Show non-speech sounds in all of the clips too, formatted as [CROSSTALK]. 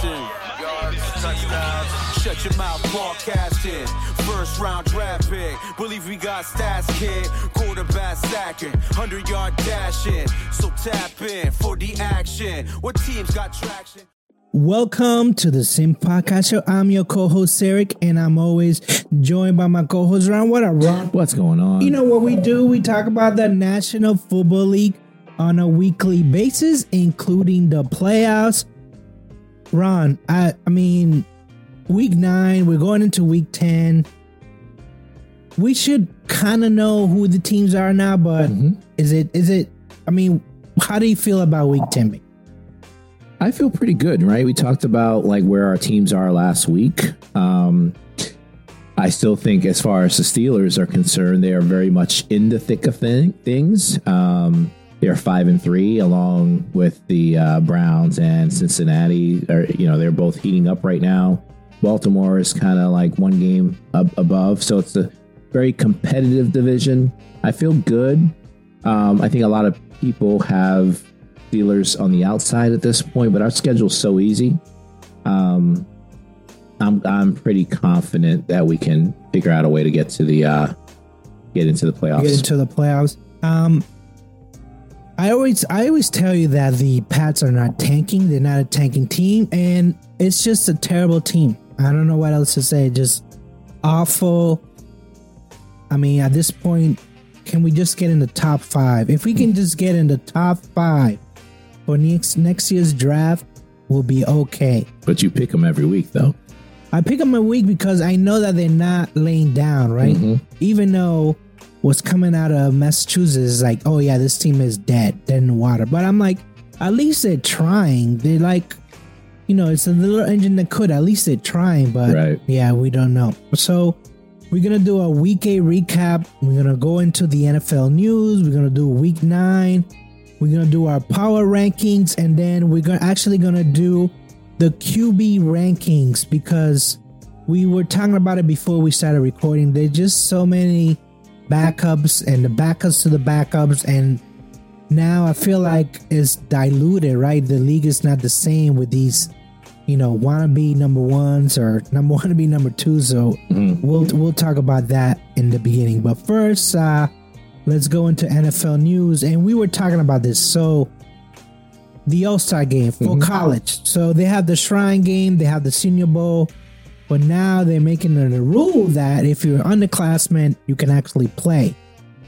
passing. Yards, touchdowns, shut your mouth, broadcasting. First round draft pick, believe we got stats, kid. Quarterback stacking, 100 yard dashing. So tap in for the action. What teams got traction? Welcome to the Sim Podcast Show. I'm your co-host Eric, and I'm always joined by my co-host Ron. What up, Ron? What's going on? You know what we do? We talk about the National Football League on a weekly basis, including the playoffs. Ron, I I mean, week nine, we're going into week ten. We should kind of know who the teams are now, but Mm-hmm. is it is it? I mean, how do you feel about week ten? I feel pretty good, right? We talked about like where our teams are last week. Um, I still think, as far as the Steelers are concerned, they are very much in the thick of thing, things. Um, they're five and three, along with the uh, Browns and Cincinnati. Are you know they're both heating up right now. Baltimore is kind of like one game up above, so it's a very competitive division. I feel good. Um, I think a lot of people have Steelers on the outside at this point, but our schedule's so easy. Um, I'm I'm pretty confident that we can figure out a way to get to the uh, get into the playoffs. get into the playoffs. Um, I always I always tell you that the Pats are not tanking. They're not a tanking team, and it's just a terrible team. I don't know what else to say. Just awful. I mean, at this point, can we just get in the top five? If we can just get in the top five for next next year's draft, we'll be okay. but you pick them every week, though. I pick them a week because I know that they're not laying down, right? Mm-hmm. Even though what's coming out of Massachusetts is like, oh yeah, this team is dead, dead in the water. But I'm like, at least they're trying. They're like, you know, it's a little engine that could. At least they're trying, but Right. yeah, we don't know. So we're gonna do a week eight recap. We're gonna go into the NFL news. We're gonna do week nine. We're gonna do our power rankings, and then we're gonna actually gonna do the QB rankings because we were talking about it before we started recording. There's just so many backups and the backups to the backups, and now I feel like it's diluted. Right, the league is not the same with these, you know, wannabe number ones or [LAUGHS] number wannabe number two. So we'll we'll talk about that in the beginning. But first, uh, let's go into NFL news, and we were talking about this. So the All Star game for college. So they have the Shrine game, they have the Senior Bowl, but now they're making it a rule that if you're underclassmen, you can actually play.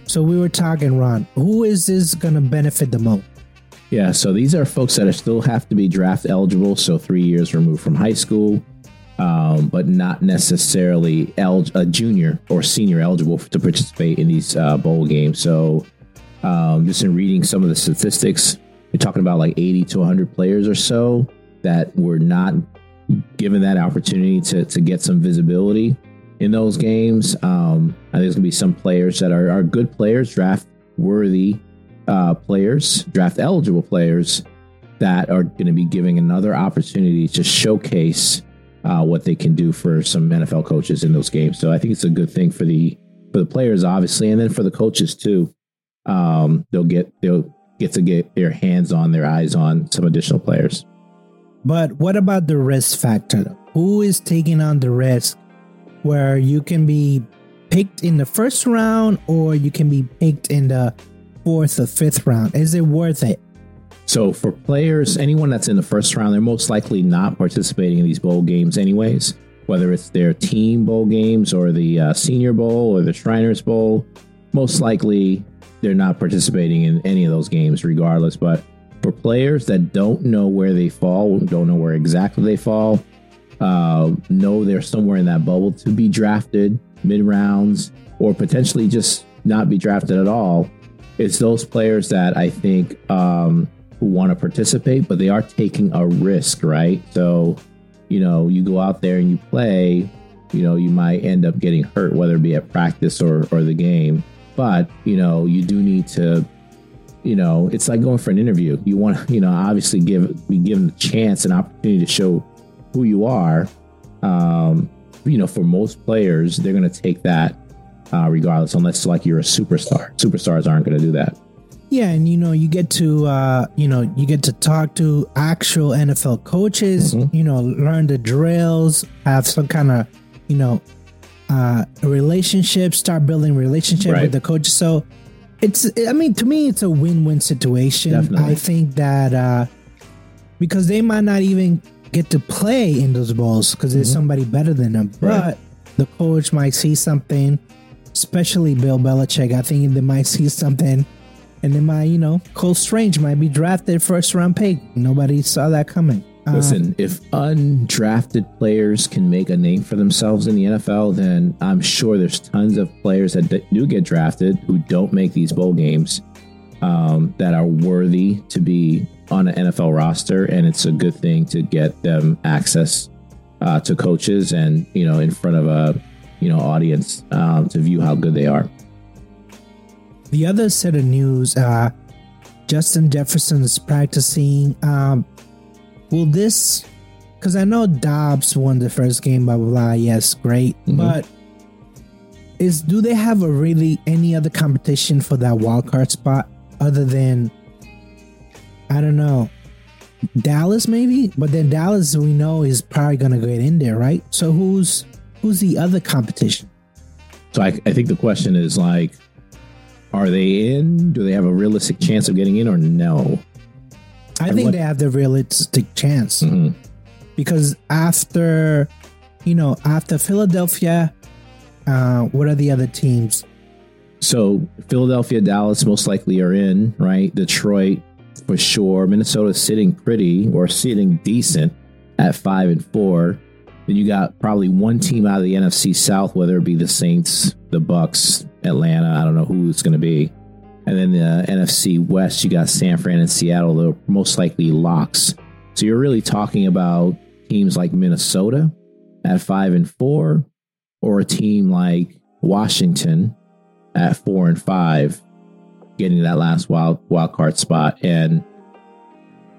So we were talking, Ron, who is this going to benefit the most? Yeah, so these are folks that are still have to be draft eligible, so three years removed from high school, um, but not necessarily el- a junior or senior eligible to participate in these uh, bowl games. So, um, just in reading some of the statistics, you're talking about like 80 to 100 players or so that were not given that opportunity to, to get some visibility in those games. Um, I think there's going to be some players that are, are good players, draft worthy uh, players, draft eligible players that are going to be giving another opportunity to showcase uh, what they can do for some NFL coaches in those games. So I think it's a good thing for the for the players, obviously, and then for the coaches too. Um, they'll get they'll get to get their hands on, their eyes on some additional players. But what about the risk factor? Who is taking on the risk where you can be picked in the first round or you can be picked in the fourth or fifth round? Is it worth it? So for players, anyone that's in the first round, they're most likely not participating in these bowl games, anyways. Whether it's their team bowl games or the uh, Senior Bowl or the Shriners Bowl, most likely they're not participating in any of those games, regardless. But for players that don't know where they fall, don't know where exactly they fall, uh, know they're somewhere in that bubble to be drafted mid rounds or potentially just not be drafted at all. It's those players that I think um, who want to participate, but they are taking a risk, right? So, you know, you go out there and you play, you know, you might end up getting hurt, whether it be at practice or, or the game. But, you know, you do need to, you know, it's like going for an interview. You want to, you know, obviously give be given a chance and opportunity to show who you are. Um, you know, for most players, they're going to take that uh, regardless, unless like you're a superstar. Superstars aren't going to do that. Yeah, and you know, you get to uh, you know, you get to talk to actual NFL coaches, Mhm. you know, learn the drills, have some kind of, you know, uh relationship, start building relationship Right. with the coaches. So it's I mean, to me it's a win-win situation. Definitely. I think that uh because they might not even get to play in those bowls because there's somebody better than them. Mm-hmm. Right. But the coach might see something, especially Bill Belichick. I think they might see something, and they might, you know, Cole Strange might be drafted first round pick. Nobody saw that coming. Uh, Listen, if undrafted players can make a name for themselves in the NFL, then I'm sure there's tons of players that do get drafted who don't make these bowl games um, that are worthy to be on an NFL roster, and it's a good thing to get them access uh, to coaches and you know in front of a you know audience um, to view how good they are. the other set of news, uh, Justin Jefferson is practicing. Um, will this? Because I know Dobbs won the first game, blah blah blah. Yes, great, Mhm. but is do they have a really any other competition for that wild card spot other than I don't know Dallas maybe? But then Dallas we know is probably gonna get in there, right? So who's who's the other competition? So I, I think the question is like, are they in? Do they have a realistic chance of getting in, or no? I And think what- they have the realistic chance. Mhm. because after you know after Philadelphia, uh, what are the other teams? So Philadelphia, Dallas most likely are in, right? Detroit for sure. Minnesota's sitting pretty or sitting decent at five and four. Then you got probably one team out of the NFC South, whether it be the Saints, the Bucks, Atlanta. I don't know who it's going to be. And then uh, the NFC West, you got San Fran and Seattle. They're most likely locks. So you're really talking about teams like Minnesota at five and four, or a team like Washington at four and five, getting that last wild wild card spot. And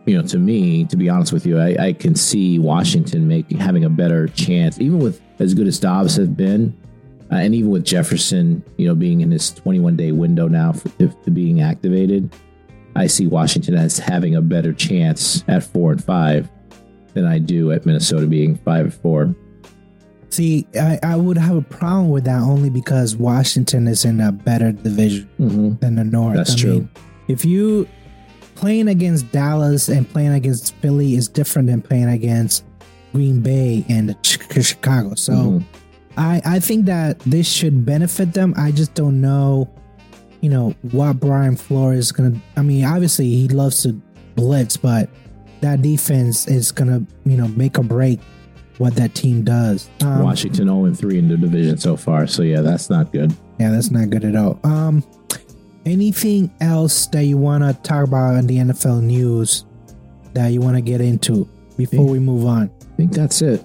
you know, to me, to be honest with you, I, I can see Washington making having a better chance, even with as good as Dobbs have been, uh, and even with Jefferson, you know, being in his 21 day window now for, to, to being activated. I see Washington as having a better chance at four and five than I do at Minnesota being five and four. See, I, I would have a problem with that only because Washington is in a better division Mm-hmm. than the North. That's I true. Mean, if you playing against Dallas and playing against Philly is different than playing against Green Bay and Chicago. So Mhm. I I think that this should benefit them. I just don't know, you know, what Brian Flores is gonna. I mean, obviously he loves to blitz, but that defense is gonna, you know, make or break what that team does. Um, Washington 0 and 3 in the division so far. So, yeah, that's not good. Yeah, that's not good at all. Um, anything else that you want to talk about in the NFL news that you want to get into before we move on? I think that's it.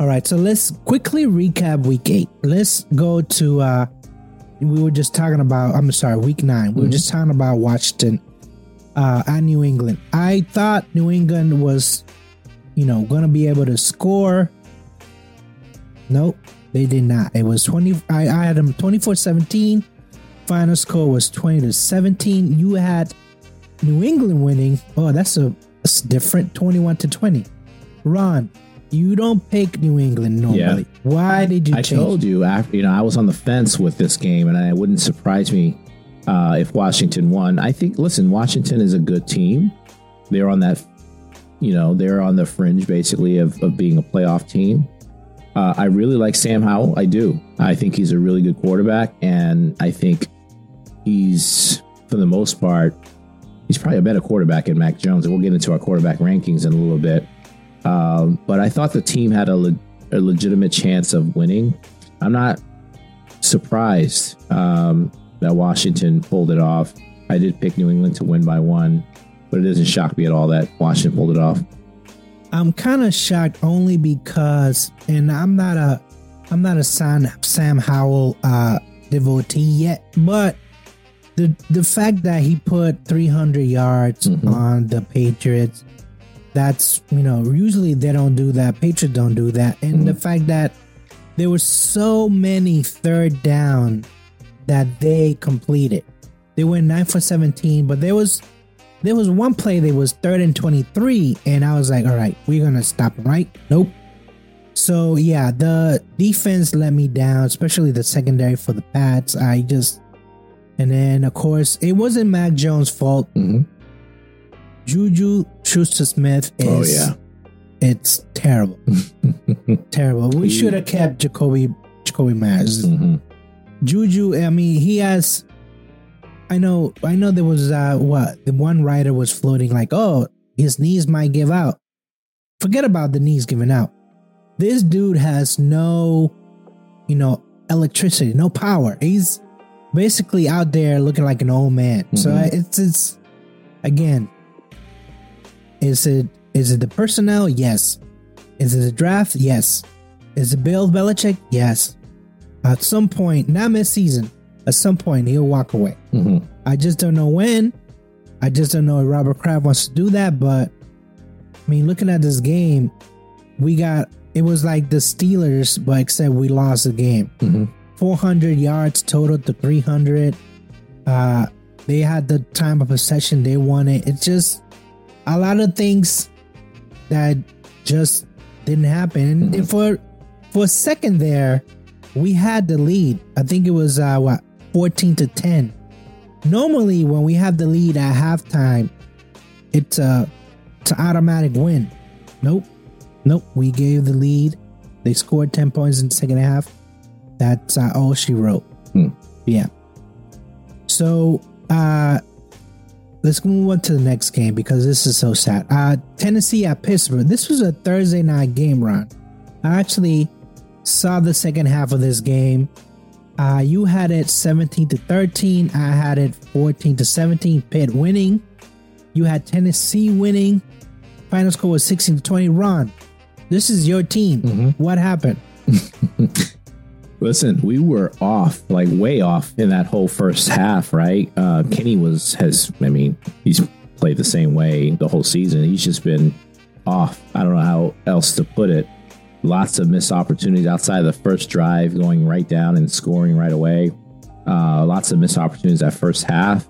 All right, so let's quickly recap week eight. Let's go to uh we were just talking about I'm sorry, week nine. We were Mhm. just talking about Washington uh and New England. I thought New England was, you know, gonna be able to score. Nope, they did not. It was 20 I, I had them 24-17. Final score was 20 to 17. You had New England winning. Oh, that's a that's different. 21 to 20. Ron, you don't pick New England normally. Yeah. Why did you I change? told you after you know I was on the fence with this game, and it wouldn't surprise me uh, if Washington won. I think. Listen, Washington is a good team. They're on that, you know, they're on the fringe basically of, of being a playoff team. Uh, I really like Sam Howell. I do. I think he's a really good quarterback, and I think he's, for the most part, he's probably a better quarterback than Mac Jones. And we'll get into our quarterback rankings in a little bit. Um, but I thought the team had a, le- a legitimate chance of winning. I'm not surprised um, that Washington pulled it off. I did pick New England to win by one, but it doesn't shock me at all that Washington pulled it off. I'm kind of shocked only because, and I'm not a, I'm not a Sam, Sam Howell uh, devotee yet, but the the fact that he put 300 yards Mhm. on the Patriots, that's you know usually they don't do that. Patriots don't do that, and the fact that there were so many third down that they completed. They went nine for seventeen, but there was there was one play that was third and twenty three, and I was like, all right, we're gonna stop them, right? Nope. So yeah, the defense let me down, especially the secondary for the Pats. I just and then of course it wasn't Mac Jones' fault. Mhm. Juju Schuster Smith is Oh yeah. it's terrible. [LAUGHS] terrible. We should have kept Jakobi Jakobi Meyers. Mhm. Juju, I mean, he has. I know, I know. There was uh, what the one writer was floating like, oh, his knees might give out. Forget about the knees giving out. This dude has no, you know, electricity, no power. He's basically out there looking like an old man. So Mhm. it's it's again. Is it is it the personnel? Yes. Is it the draft? Yes. Is it Bill Belichick? Yes. At some point, not mid season, at some point he'll walk away. Mhm. I just don't know when. I just don't know if Robert Kraft wants to do that. But I mean, looking at this game, we got it was like the Steelers, but except we lost the game. Mhm. 400 yards total to 300. Uh, they had the time of possession they wanted. It's just a lot of things that just didn't happen. And Mhm. for for a second there, we had the lead. I think it was uh, what 14 to 10. Normally, when we have the lead at halftime, it's a it's an automatic win. Nope, nope. We gave the lead. They scored 10 points in the second half. That's uh, all she wrote. Hmm. Yeah. So uh let's move on to the next game because this is so sad. Uh Tennessee at Pittsburgh. This was a Thursday night game run. I actually saw the second half of this game. Uh you had it 17 to 13. I had it 14 to 17. Pitt winning. You had Tennessee winning. Final score was 16 to 20. Ron, this is your team. Mhm. What happened? [LAUGHS] Listen, we were off, like way off in that whole first half, right? Uh, Kenny was has, I mean, he's played the same way the whole season. He's just been off. I don't know how else to put it. Lots of missed opportunities outside of the first drive, going right down and scoring right away. Uh, lots of missed opportunities that first half.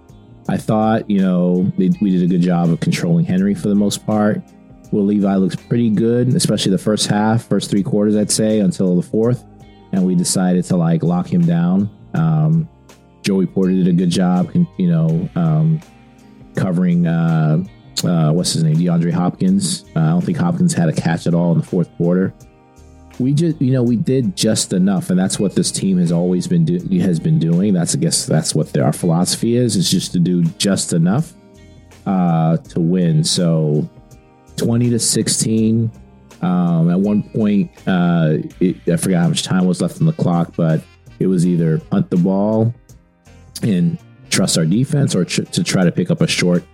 I thought, you know, they, we did a good job of controlling Henry for the most part. Will Levis looks pretty good, especially the first half, first three quarters, I'd say, until the fourth and we decided to like lock him down. Um, Joey Porter did a good job, you know, um, covering uh, uh, what's his name, DeAndre Hopkins. Uh, I don't think Hopkins had a catch at all in the fourth quarter. We just, you know, we did just enough, and that's what this team has always been do- has been doing. That's, I guess, that's what their, our philosophy is: is just to do just enough uh, to win. So, twenty to sixteen. Um, at one point, uh, it, I forgot how much time was left on the clock, but it was either punt the ball and trust our defense, or tr- to try to pick up a short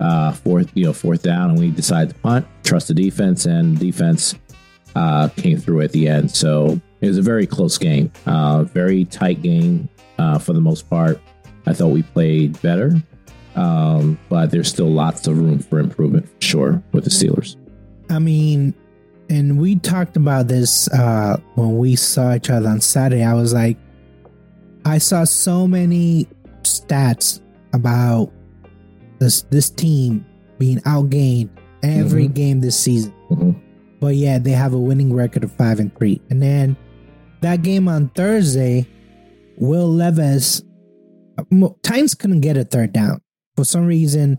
uh, fourth, you know, fourth down. And we decided to punt, trust the defense, and defense uh, came through at the end. So it was a very close game, uh, very tight game uh, for the most part. I thought we played better, um, but there's still lots of room for improvement, for sure, with the Steelers. I mean, and we talked about this uh, when we saw each other on Saturday. I was like, I saw so many stats about this this team being outgained every game this season. Mhm. But yeah, they have a winning record of five and three. And then that game on Thursday, Will Levis, Titans couldn't get a third down for some reason.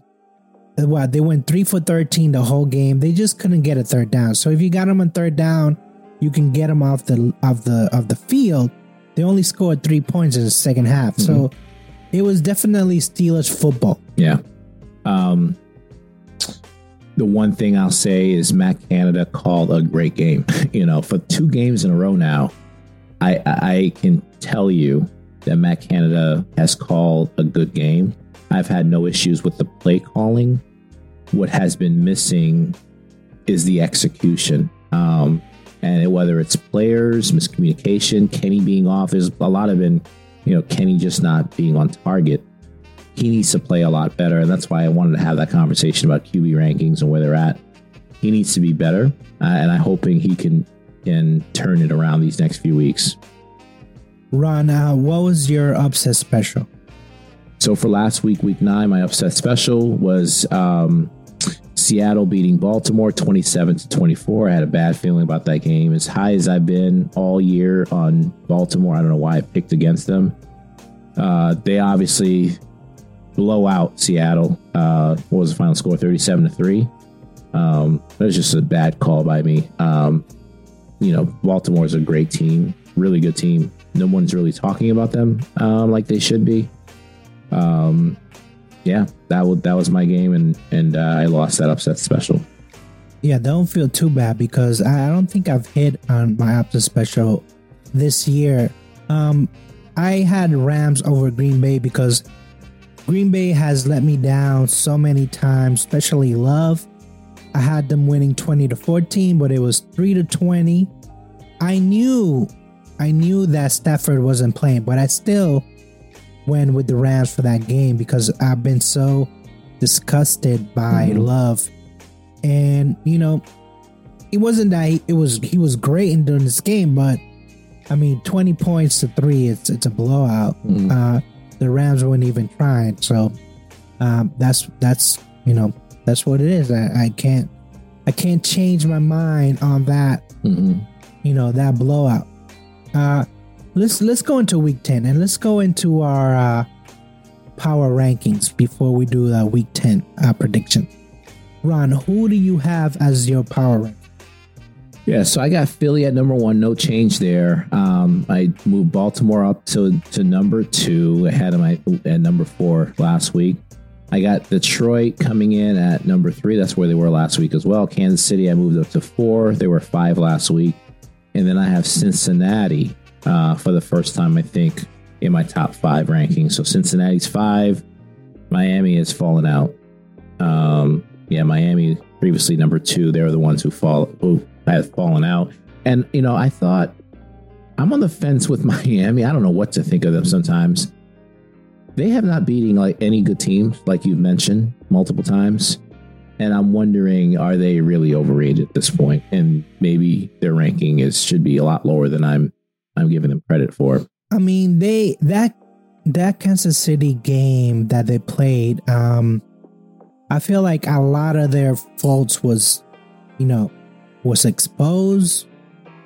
Uh, What they went three for thirteen the whole game. They just couldn't get a third down. So if you got them on third down, you can get them off the of the of the field. They only scored three points in the second half. So it was definitely Steelers football. Yeah. Um, the one thing I'll say is Matt Canada called a great game. [LAUGHS] you know, for two games in a row now, I I can tell you that Matt Canada has called a good game. I've had no issues with the play calling. What has been missing is the execution. Um, and whether it's players, miscommunication, Kenny being off, there's a lot of been, you know, Kenny just not being on target he needs to play a lot better. And that's why I wanted to have that conversation about QB rankings and where they're at. He needs to be better. Uh, and I'm hoping he can, can turn it around these next few weeks. Ron, uh, what was your upset special? So for last week, week nine, my upset special was um, Seattle beating Baltimore 27 to 24. I had a bad feeling about that game. As high as I've been all year on Baltimore, I don't know why I picked against them. Uh, they obviously blow out Seattle. Uh, what was the final score? 37 to 3. Um, that was just a bad call by me. Um, you know, Baltimore is a great team, really good team. No one's really talking about them um, like they should be. Um, yeah, that was that was my game, and and uh, I lost that upset special. Yeah, don't feel too bad because I don't think I've hit on my upset special this year. Um, I had Rams over Green Bay because Green Bay has let me down so many times, especially Love. I had them winning 20 to 14, but it was 3 to 20. I knew I knew that Stafford wasn't playing, but I still went with the Rams for that game because I've been so disgusted by mm-hmm. Love. And you know, it wasn't that he, it was he was great in during this game, but I mean, 20 points to 3, it's it's a blowout. Mm-hmm. Uh the Rams weren't even trying. So um, that's that's you know that's what it is. I, I can't I can't change my mind on that. Mm-hmm. You know that blowout. Uh, let's let's go into week ten and let's go into our uh, power rankings before we do the week ten uh, prediction. Ron, who do you have as your power rank? Yeah, so I got Philly at number one, no change there. Um, I moved Baltimore up to, to number two, ahead of my at number four last week. I got Detroit coming in at number three. That's where they were last week as well. Kansas City, I moved up to four. They were five last week. And then I have Cincinnati uh, for the first time, I think, in my top five rankings. So Cincinnati's five. Miami has fallen out. Um, yeah, Miami previously number two. They're the ones who fall who have fallen out. And, you know, I thought I'm on the fence with [LAUGHS] Miami. I don't know what to think of them sometimes. They have not beating like any good teams, like you've mentioned multiple times. And I'm wondering, are they really overrated at this point? And maybe their ranking is should be a lot lower than I'm I'm giving them credit for. I mean, they that that Kansas City game that they played, um, I feel like a lot of their faults was, you know, was exposed.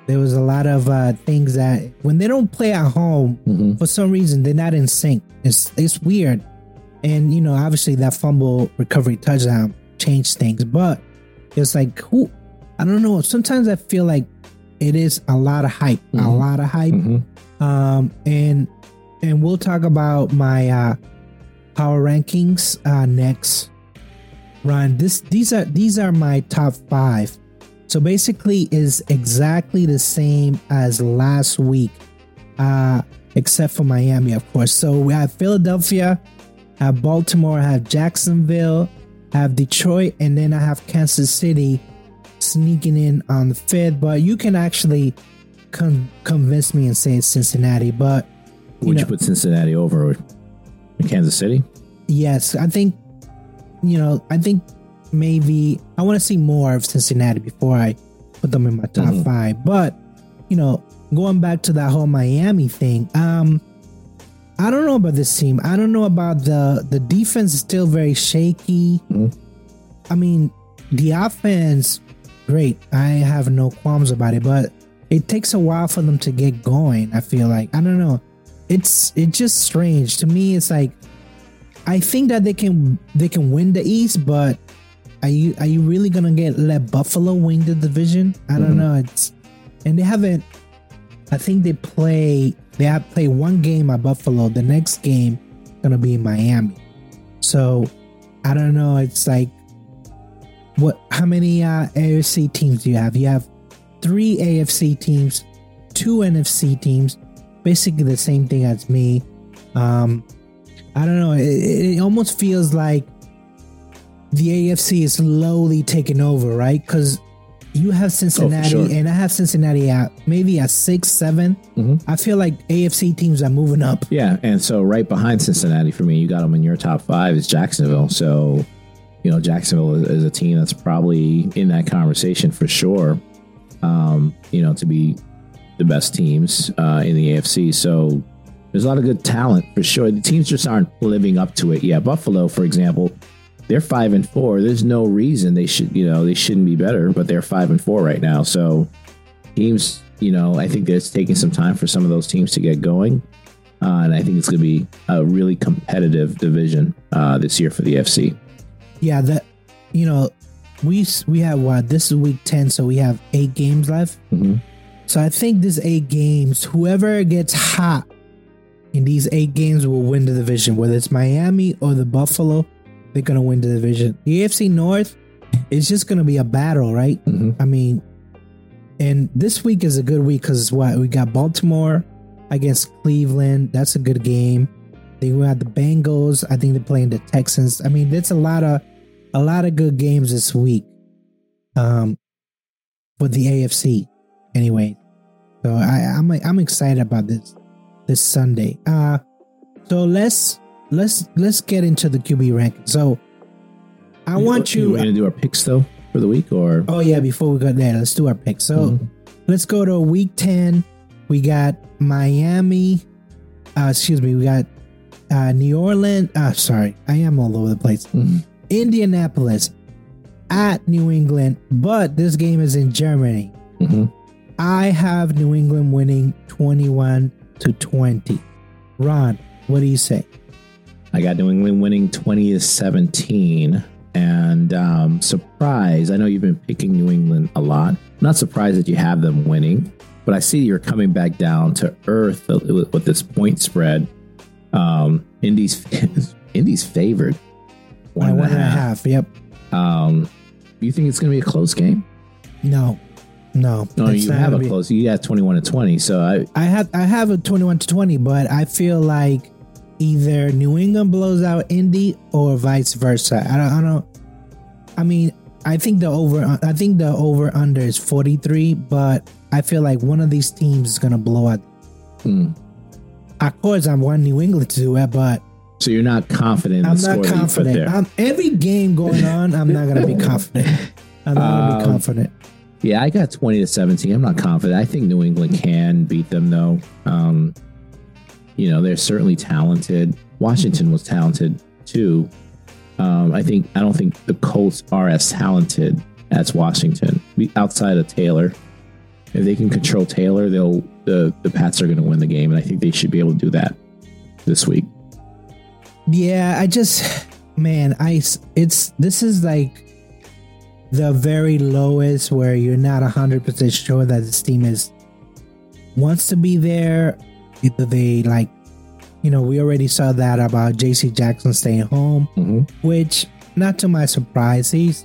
There was a lot of uh, things that when they don't play at home, mm-hmm. for some reason they're not in sync. It's it's weird, and you know obviously that fumble recovery touchdown changed things, but it's like who I don't know. Sometimes I feel like it is a lot of hype, mm-hmm. a lot of hype, mm-hmm. um, and and we'll talk about my uh, power rankings uh, next. Ryan, this these are these are my top five so basically is exactly the same as last week, uh, except for Miami, of course. So we have Philadelphia, have Baltimore, have Jacksonville, have Detroit, and then I have Kansas City sneaking in on the fifth. But you can actually con- convince me and say it's Cincinnati. But you would know, you put Cincinnati over Kansas City? Yes, I think. You know, I think maybe I want to see more of Cincinnati before I put them in my top mm-hmm. five. But you know, going back to that whole Miami thing, um, I don't know about this team. I don't know about the the defense is still very shaky. Mm-hmm. I mean, the offense, great. I have no qualms about it, but it takes a while for them to get going. I feel like I don't know. It's it's just strange to me. It's like I think that they can they can win the East, but are you are you really gonna get let Buffalo win the division? I don't mm-hmm. know. It's and they haven't. I think they play. They have play one game at Buffalo. The next game gonna be in Miami. So I don't know. It's like what? How many uh, AFC teams do you have? You have three AFC teams, two NFC teams. Basically the same thing as me. Um, I don't know. It, it almost feels like the AFC is slowly taking over, right? Because you have Cincinnati oh, sure. and I have Cincinnati at maybe at six, 7 mm-hmm. I feel like AFC teams are moving up. Yeah, and so right behind Cincinnati for me, you got them in your top five is Jacksonville. So you know Jacksonville is, a team that's probably in that conversation for sure. Um, you know, to be the best teams uh, in the AFC. So There's a lot of good talent for sure. The teams just aren't living up to it. Yeah, Buffalo, for example, they're five and four. There's no reason they should, you know, they shouldn't be better, but they're five and four right now. So teams, you know, I think it's taking some time for some of those teams to get going. Uh, and I think it's going to be a really competitive division uh, this year for the FC. Yeah, that you know, we we have what this is week ten, so we have eight games left. Mm-hmm. So I think this eight games, whoever gets hot in these eight games will win the division. Whether it's Miami or the Buffalo, they're gonna win the division. The AFC North is just gonna be a battle, right? Mhm. I mean, and this week is a good week because what we got Baltimore against Cleveland. That's a good game. Then we got the Bengals. I think they're playing the Texans. I mean, there's a lot of a lot of good games this week. Um, for the AFC, anyway. So I, I'm I'm excited about this this Sunday. Uh, so let's let's let's get into the QB ranking. So I want you. We're to do our picks though for the week, or Oh yeah, before we go there, let's do our picks. So Mhm. let's go to week ten. We got Miami. Uh, excuse me, we got uh, New Orleans. Uh, sorry, I am all over the place. Mhm. Indianapolis at New England, but this game is in Germany. Mhm. I have New England winning twenty-one to twenty. Ron, what do you say? I got New England winning 20 to 17. And um, surprise, I know you've been picking New England a lot. not surprised that you have them winning, but I see you're coming back down to earth with, with this point spread. Um, Indy's [LAUGHS] Indy's favored. One, one and a half. Yep. Um, you think it's going to be a close game? No. No. No, you have a be- close. You got 21 to 20. So I, I have I have a 21 to 20, but I feel like either New England blows out Indy or vice versa. I don't I don't I mean, I think the over I think the over under is 43, but I feel like one of these teams is going to blow out. Hmm. Of course, I want New England to do it, but so you're not confident I'm the not score that you put confident. there. I'm, every game going on, I'm not going to be [LAUGHS] confident. I'm not going to Um, be confident. Yeah, I got 20 to 17. I'm not confident. I think New England can beat them, though. Um, you know, they're certainly talented. Washington was talented, too. Um, I think, I don't think the Colts are as talented as Washington outside of Taylor. If they can control Taylor, they'll, the, the Pats are going to win the game. And I think they should be able to do that this week. Yeah, I just man, I it's this is like the very lowest where you're not hundred percent sure that this team is wants to be there. Either they like, you know, we already saw that about J.C. Jackson staying home, hmm which not to my surprise, he's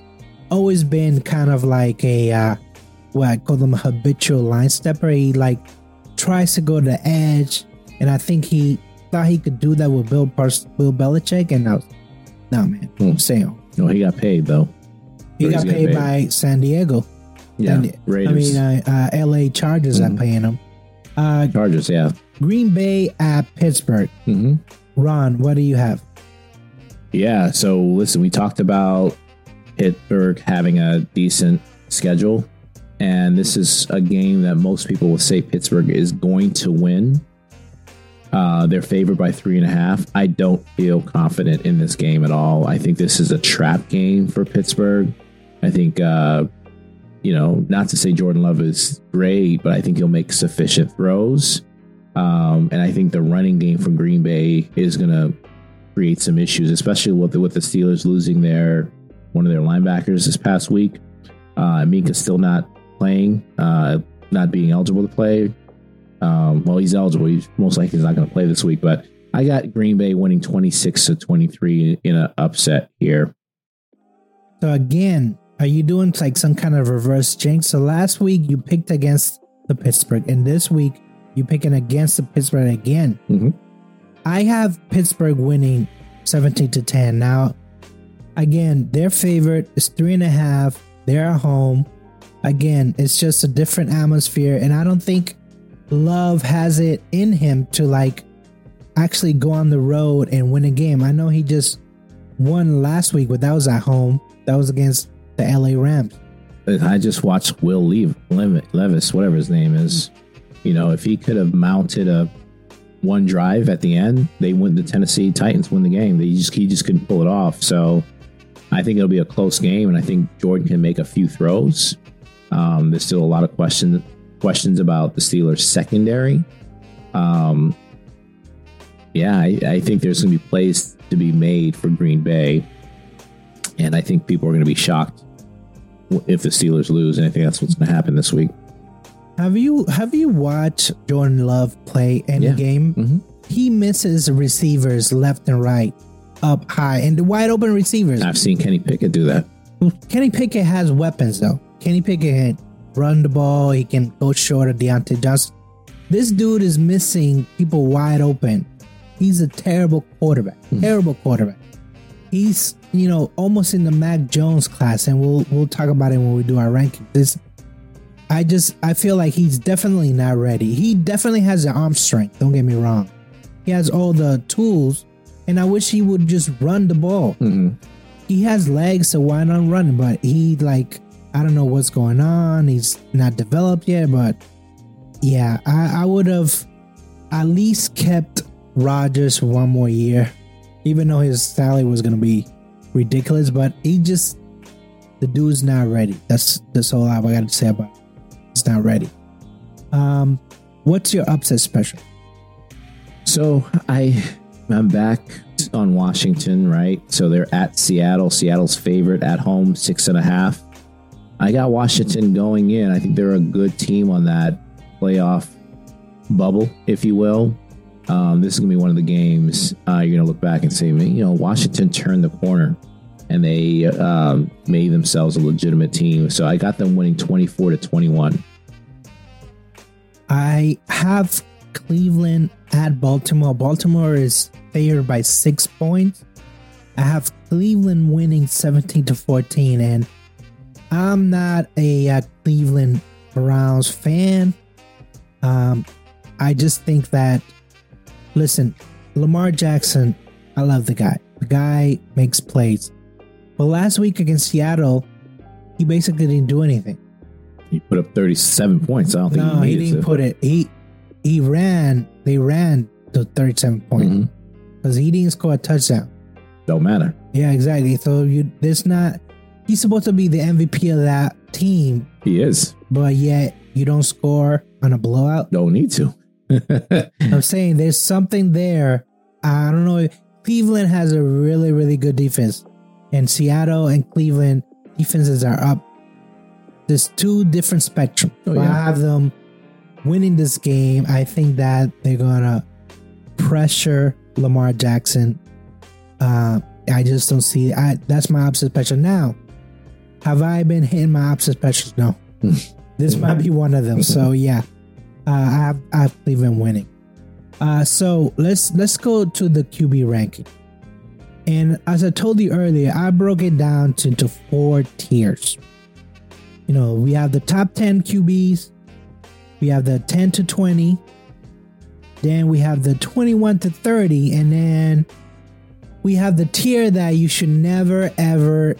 always been kind of like a uh, what I call them a habitual line stepper. He like tries to go to the edge, and I think he thought he could do that with Bill Pers- Bill Belichick, and I was, no man, Hmm. I'm No, he got paid, though. he got he's paid by San Diego. Yeah, And- I mean, uh, uh, L.A. Chargers Mhm. are paying him. Uh, Chargers, yeah. Green Bay at Pittsburgh. hmm Ron, what do you have? Yeah. So listen, we talked about Pittsburgh having a decent schedule, and this is a game that most people will say Pittsburgh is going to win. Uh, they're favored by three and a half. I don't feel confident in this game at all. I think this is a trap game for Pittsburgh. I think, uh, you know, not to say Jordan Love is great, but I think he'll make sufficient throws. Um, and I think the running game from Green Bay is going to create some issues, especially with the, with the Steelers losing their one of their linebackers this past week. Uh, still not playing, uh, not being eligible to play. Um, well, he's eligible. He's most likely not going to play this week, but I got Green Bay winning 26 to 23 in an upset here. So again, are you doing like some kind of reverse jinx? So last week you picked against the Pittsburgh, and this week you picking against the Pittsburgh again. Mhm. I have Pittsburgh winning seventeen to ten. Now, again, their favorite is three and a half. They're at home. Again, it's just a different atmosphere, and I don't think Love has it in him to like actually go on the road and win a game. I know he just won last week, but that was at home. That was against the LA Rams. I just watched Will Lev- Lev- Levis, whatever his name is. You know, if he could have mounted a one drive at the end, they win. The Tennessee Titans win the game. They just he just couldn't pull it off. So I think it'll be a close game, and I think Jordan can make a few throws. Um, there's still a lot of questions questions about the Steelers secondary. Um, yeah, I, I think there's going to be plays to be made for Green Bay, and I think people are going to be shocked if the Steelers lose, and I think that's what's going to happen this week. Have you have you watched Jordan Love play any Yeah. game? Mhm. He misses receivers left and right, up high, and the wide open receivers. I've seen Kenny Pickett do that. Kenny Pickett has weapons though. Kenny Pickett run the ball. He can go short of Diontae Johnson. This dude is missing people wide open. He's a terrible quarterback. Terrible quarterback. He's you know almost in the Mac Jones class, and we'll we'll talk about it when we do our ranking. This, I just I feel like he's definitely not ready. He definitely has the arm strength. Don't get me wrong. He has all the tools, and I wish he would just run the ball Mhm. he has legs, so why not run? But he like I don't know what's going on. He's not developed yet, but yeah, I, I would have at least kept Rodgers one more year, even though his salary was gonna be ridiculous. But he just the dude's not ready. That's that's all I got to say about. It. He's not ready. Um, what's your upset special? So I I'm back on Washington, right? So they're at Seattle. Seattle's favorite at home, six and a half. I got Washington going in. I think they're a good team on that playoff bubble, if you will. Um, this is gonna be one of the games uh, you're gonna look back and say, "Man, you know, Washington turned the corner and they um, made themselves a legitimate team. So I got them winning 24 to 21. I have Cleveland at Baltimore. Baltimore is favored by six points. I have Cleveland winning 17 to 14, and I'm not a uh, Cleveland Browns fan. Um, I just think that, listen, Lamar Jackson, I love the guy. The guy makes plays. But last week against Seattle, he basically didn't do anything. He put up 37 points. I don't think No, he he didn't to. put it. He he ran. They ran to 37 points Mhm. because he didn't score a touchdown. Don't matter. Yeah, exactly. So you there's not. He's supposed to be the MVP of that team, He is. but yet you don't score on a blowout. Don't need to. [LAUGHS] I'm saying there's something there. I don't know. Cleveland has a really really good defense, and Seattle and Cleveland defenses are up. There's two different spectrum. Oh, But I have them winning this game. I think that they're gonna pressure Lamar Jackson. Uh, I just don't see. I that's my opposite special. Now, have I been hitting my opposite specials? No. [LAUGHS] this might be one of them. So [LAUGHS] yeah, uh, I have I have Cleveland winning. Uh, so let's let's go to the QB ranking. And as I told you earlier, I broke it down to, into four tiers. You know, we have the top 10 QBs, we have the 10 to 20, then we have the 21 to 30, and then we have the tier that you should never ever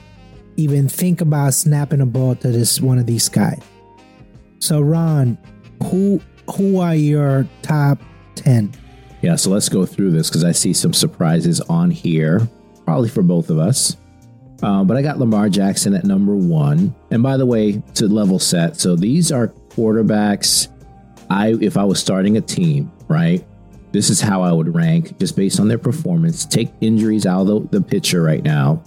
even think about snapping a ball to this one of these guys. So Ron, who who are your top 10? Yeah, so let's go through this because I see some surprises on here, probably for both of us. Uh, but I got Lamar Jackson at number one. And by the way, to level set, so these are quarterbacks. I if I was starting a team, right? This is how I would rank just based on their performance. Take injuries out of the, the picture right now.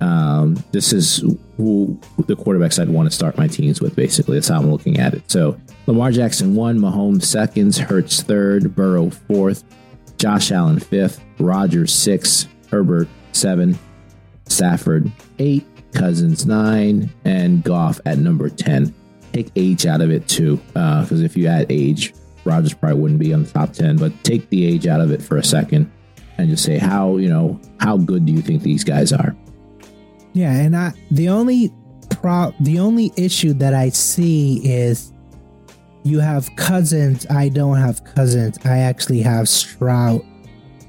Um, this is who the quarterbacks I'd want to start my teams with. Basically, that's how I'm looking at it. So Lamar Jackson one, Mahomes seconds, Hurts third, Burrow fourth, Josh Allen fifth, Rodgers six, Herbert seven, Stafford eight, Cousins nine, and Goff at number ten. Take age out of it too, because if you add age, Rodgers probably wouldn't be on the top ten. But take the age out of it for a second, and just say how you know how good do you think these guys are? Yeah, and I the only pro the only issue that I see is you have Cousins. I don't have Cousins. I actually have Stroud.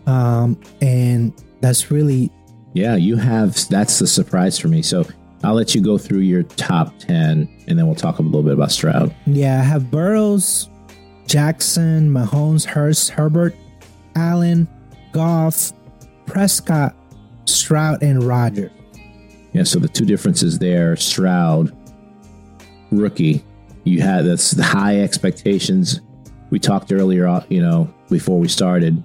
Um, and that's really Yeah, you have. That's the surprise for me. So I'll let you go through your top 10 and then we'll talk a little bit about Stroud. yeah, I have Burrows, Jackson, Mahomes, Hurts, Herbert. Allen, Goff, Prescott, Stroud, and Rodgers. Yeah, so the two differences there Stroud, rookie, you had that's the high expectations. We talked earlier, uh, you know, before we started.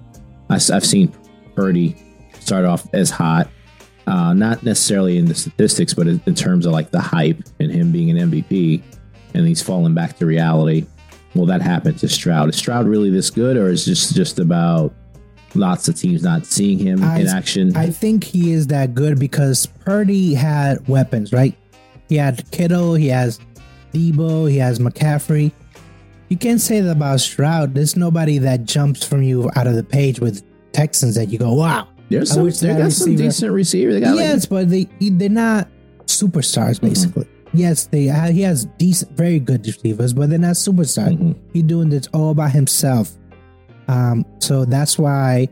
I, have seen Purdy start off as hot, uh, not necessarily in the statistics, but in, in terms of like the hype and him being an MVP, and he's fallen back to reality. Will that happen to Stroud? Is Stroud really this good, or is this just about lots of teams not seeing him I, in action? I think he is that good because Purdy had weapons, right? He had Kittle, he has Deebo, he has McCaffrey. You can't say that about Stroud. There's nobody that jumps from you out of the page with Texans that you go, wow. There's some, they got some decent receiver. They got yes, like, but they they're not superstars mm-hmm. basically. Mm-hmm. Yes, they he has decent, very good receivers, but they're not superstars. Mm-hmm. He's doing this all by himself. Um, so that's why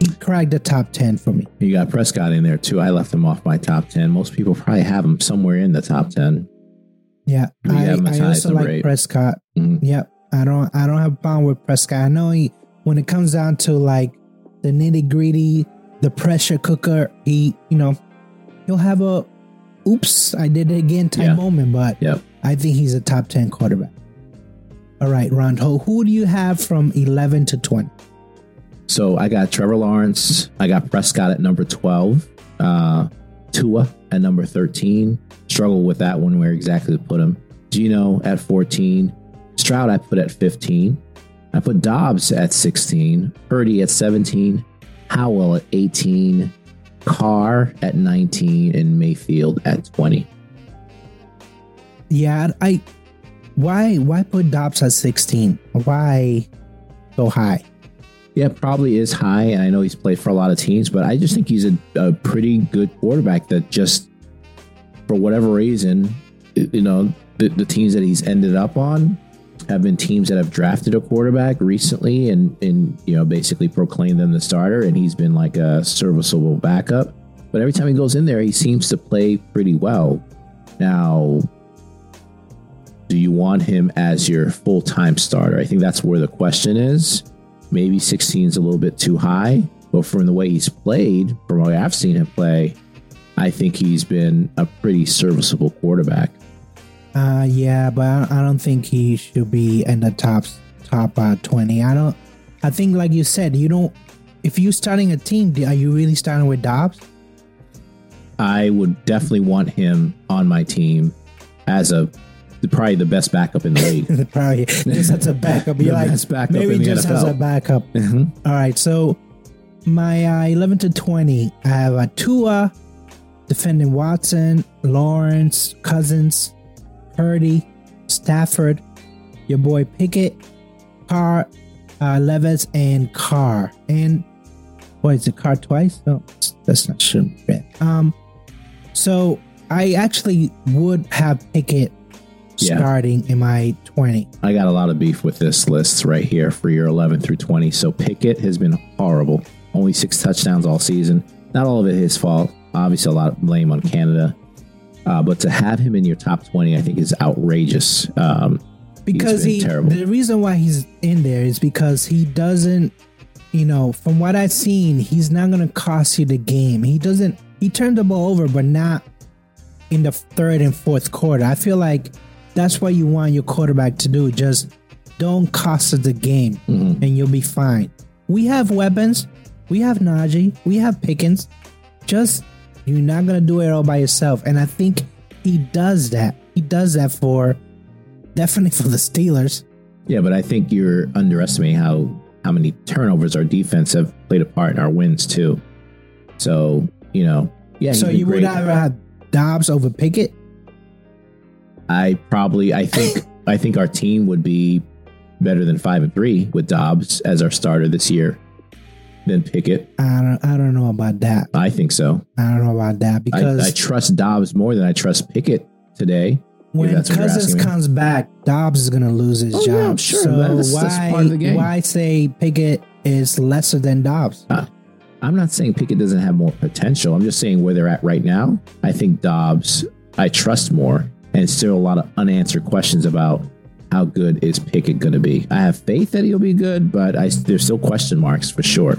he cracked the top ten for me. You got Prescott in there too. I left him off my top ten. Most people probably have him somewhere in the top ten. Yeah, I, I also like eight. Prescott. Mm-hmm. Yep, I don't I don't have a problem with Prescott. I know he when it comes down to like the nitty gritty, the pressure cooker, he you know he'll have a oops I did it again type yeah. moment, but yep. I think he's a top ten quarterback. All right, Ron Rondo, who do you have from eleven to twenty? So I got Trevor Lawrence. I got Prescott at number twelve. Uh, Tua at number 13. Struggle with that one where exactly to put him. Geno at 14. Stroud I put at 15. I put Dobbs at 16. Purdy at 17. Howell at 18. Carr at 19 and Mayfield at 20. Yeah, I why why put Dobbs at 16? Why so high? Yeah, probably is high, and I know he's played for a lot of teams, but I just think he's a, a pretty good quarterback that just, for whatever reason, you know, the, the, teams that he's ended up on have been teams that have drafted a quarterback recently and, and you know, basically proclaimed them the starter, and he's been like a serviceable backup. But every time he goes in there, he seems to play pretty well. Now, do you want him as your full time starter? I think that's where the question is. Maybe 16 is a little bit too high, but from the way he's played, from what I've seen him play, I think he's been a pretty serviceable quarterback. Uh, yeah, but I don't think he should be in the top top uh, 20. I don't. I think, like you said, you don't. If you're starting a team, are you really starting with Dobbs? I would definitely want him on my team as a probably the best backup in the league. [LAUGHS] probably just as a backup. You're like, backup maybe just as a backup. Mm-hmm. All right, so my uh, 11 to 20, I have a Tua defending Watson, Lawrence, Cousins, Purdy, Stafford, your boy Pickett, Carr, uh, Levis, and Carr. And what is it? Carr twice? No, that's not sure. Um, so I actually would have Pickett yeah. starting in my 20. I got a lot of beef with this list right here for your 11 through 20. So Pickett has been horrible. Only six touchdowns all season. Not all of it his fault. Obviously, a lot of blame on Canada. Uh, but to have him in your top 20, I think is outrageous. Um, because he, terrible. the reason why he's in there is because he doesn't, you know, from what I've seen, he's not going to cost you the game. He doesn't, he turned the ball over, but not in the third and fourth quarter. I feel like that's what you want your quarterback to do. Just don't cost us the game, mm-hmm. and you'll be fine. We have weapons. We have Najee. We have Pickens. Just you're not gonna do it all by yourself. And I think he does that. He does that for definitely for the Steelers. Yeah, but I think you're underestimating how how many turnovers our defense have played a part in our wins too. So you know, yeah. So you would rather have Dobbs over Pickett? I probably I think [COUGHS] I think our team would be better than five and three with Dobbs as our starter this year than Pickett. I don't I don't know about that. I think so. I don't know about that because I, I trust Dobbs more than I trust Pickett today. When Cousins comes back, Dobbs is gonna lose his oh, job. Yeah, sure. So that's, why that's why say Pickett is lesser than Dobbs? Uh, I'm not saying Pickett doesn't have more potential. I'm just saying where they're at right now. I think Dobbs I trust more and still a lot of unanswered questions about how good is Pickett going to be? I have faith that he'll be good, but I, there's still question marks for sure.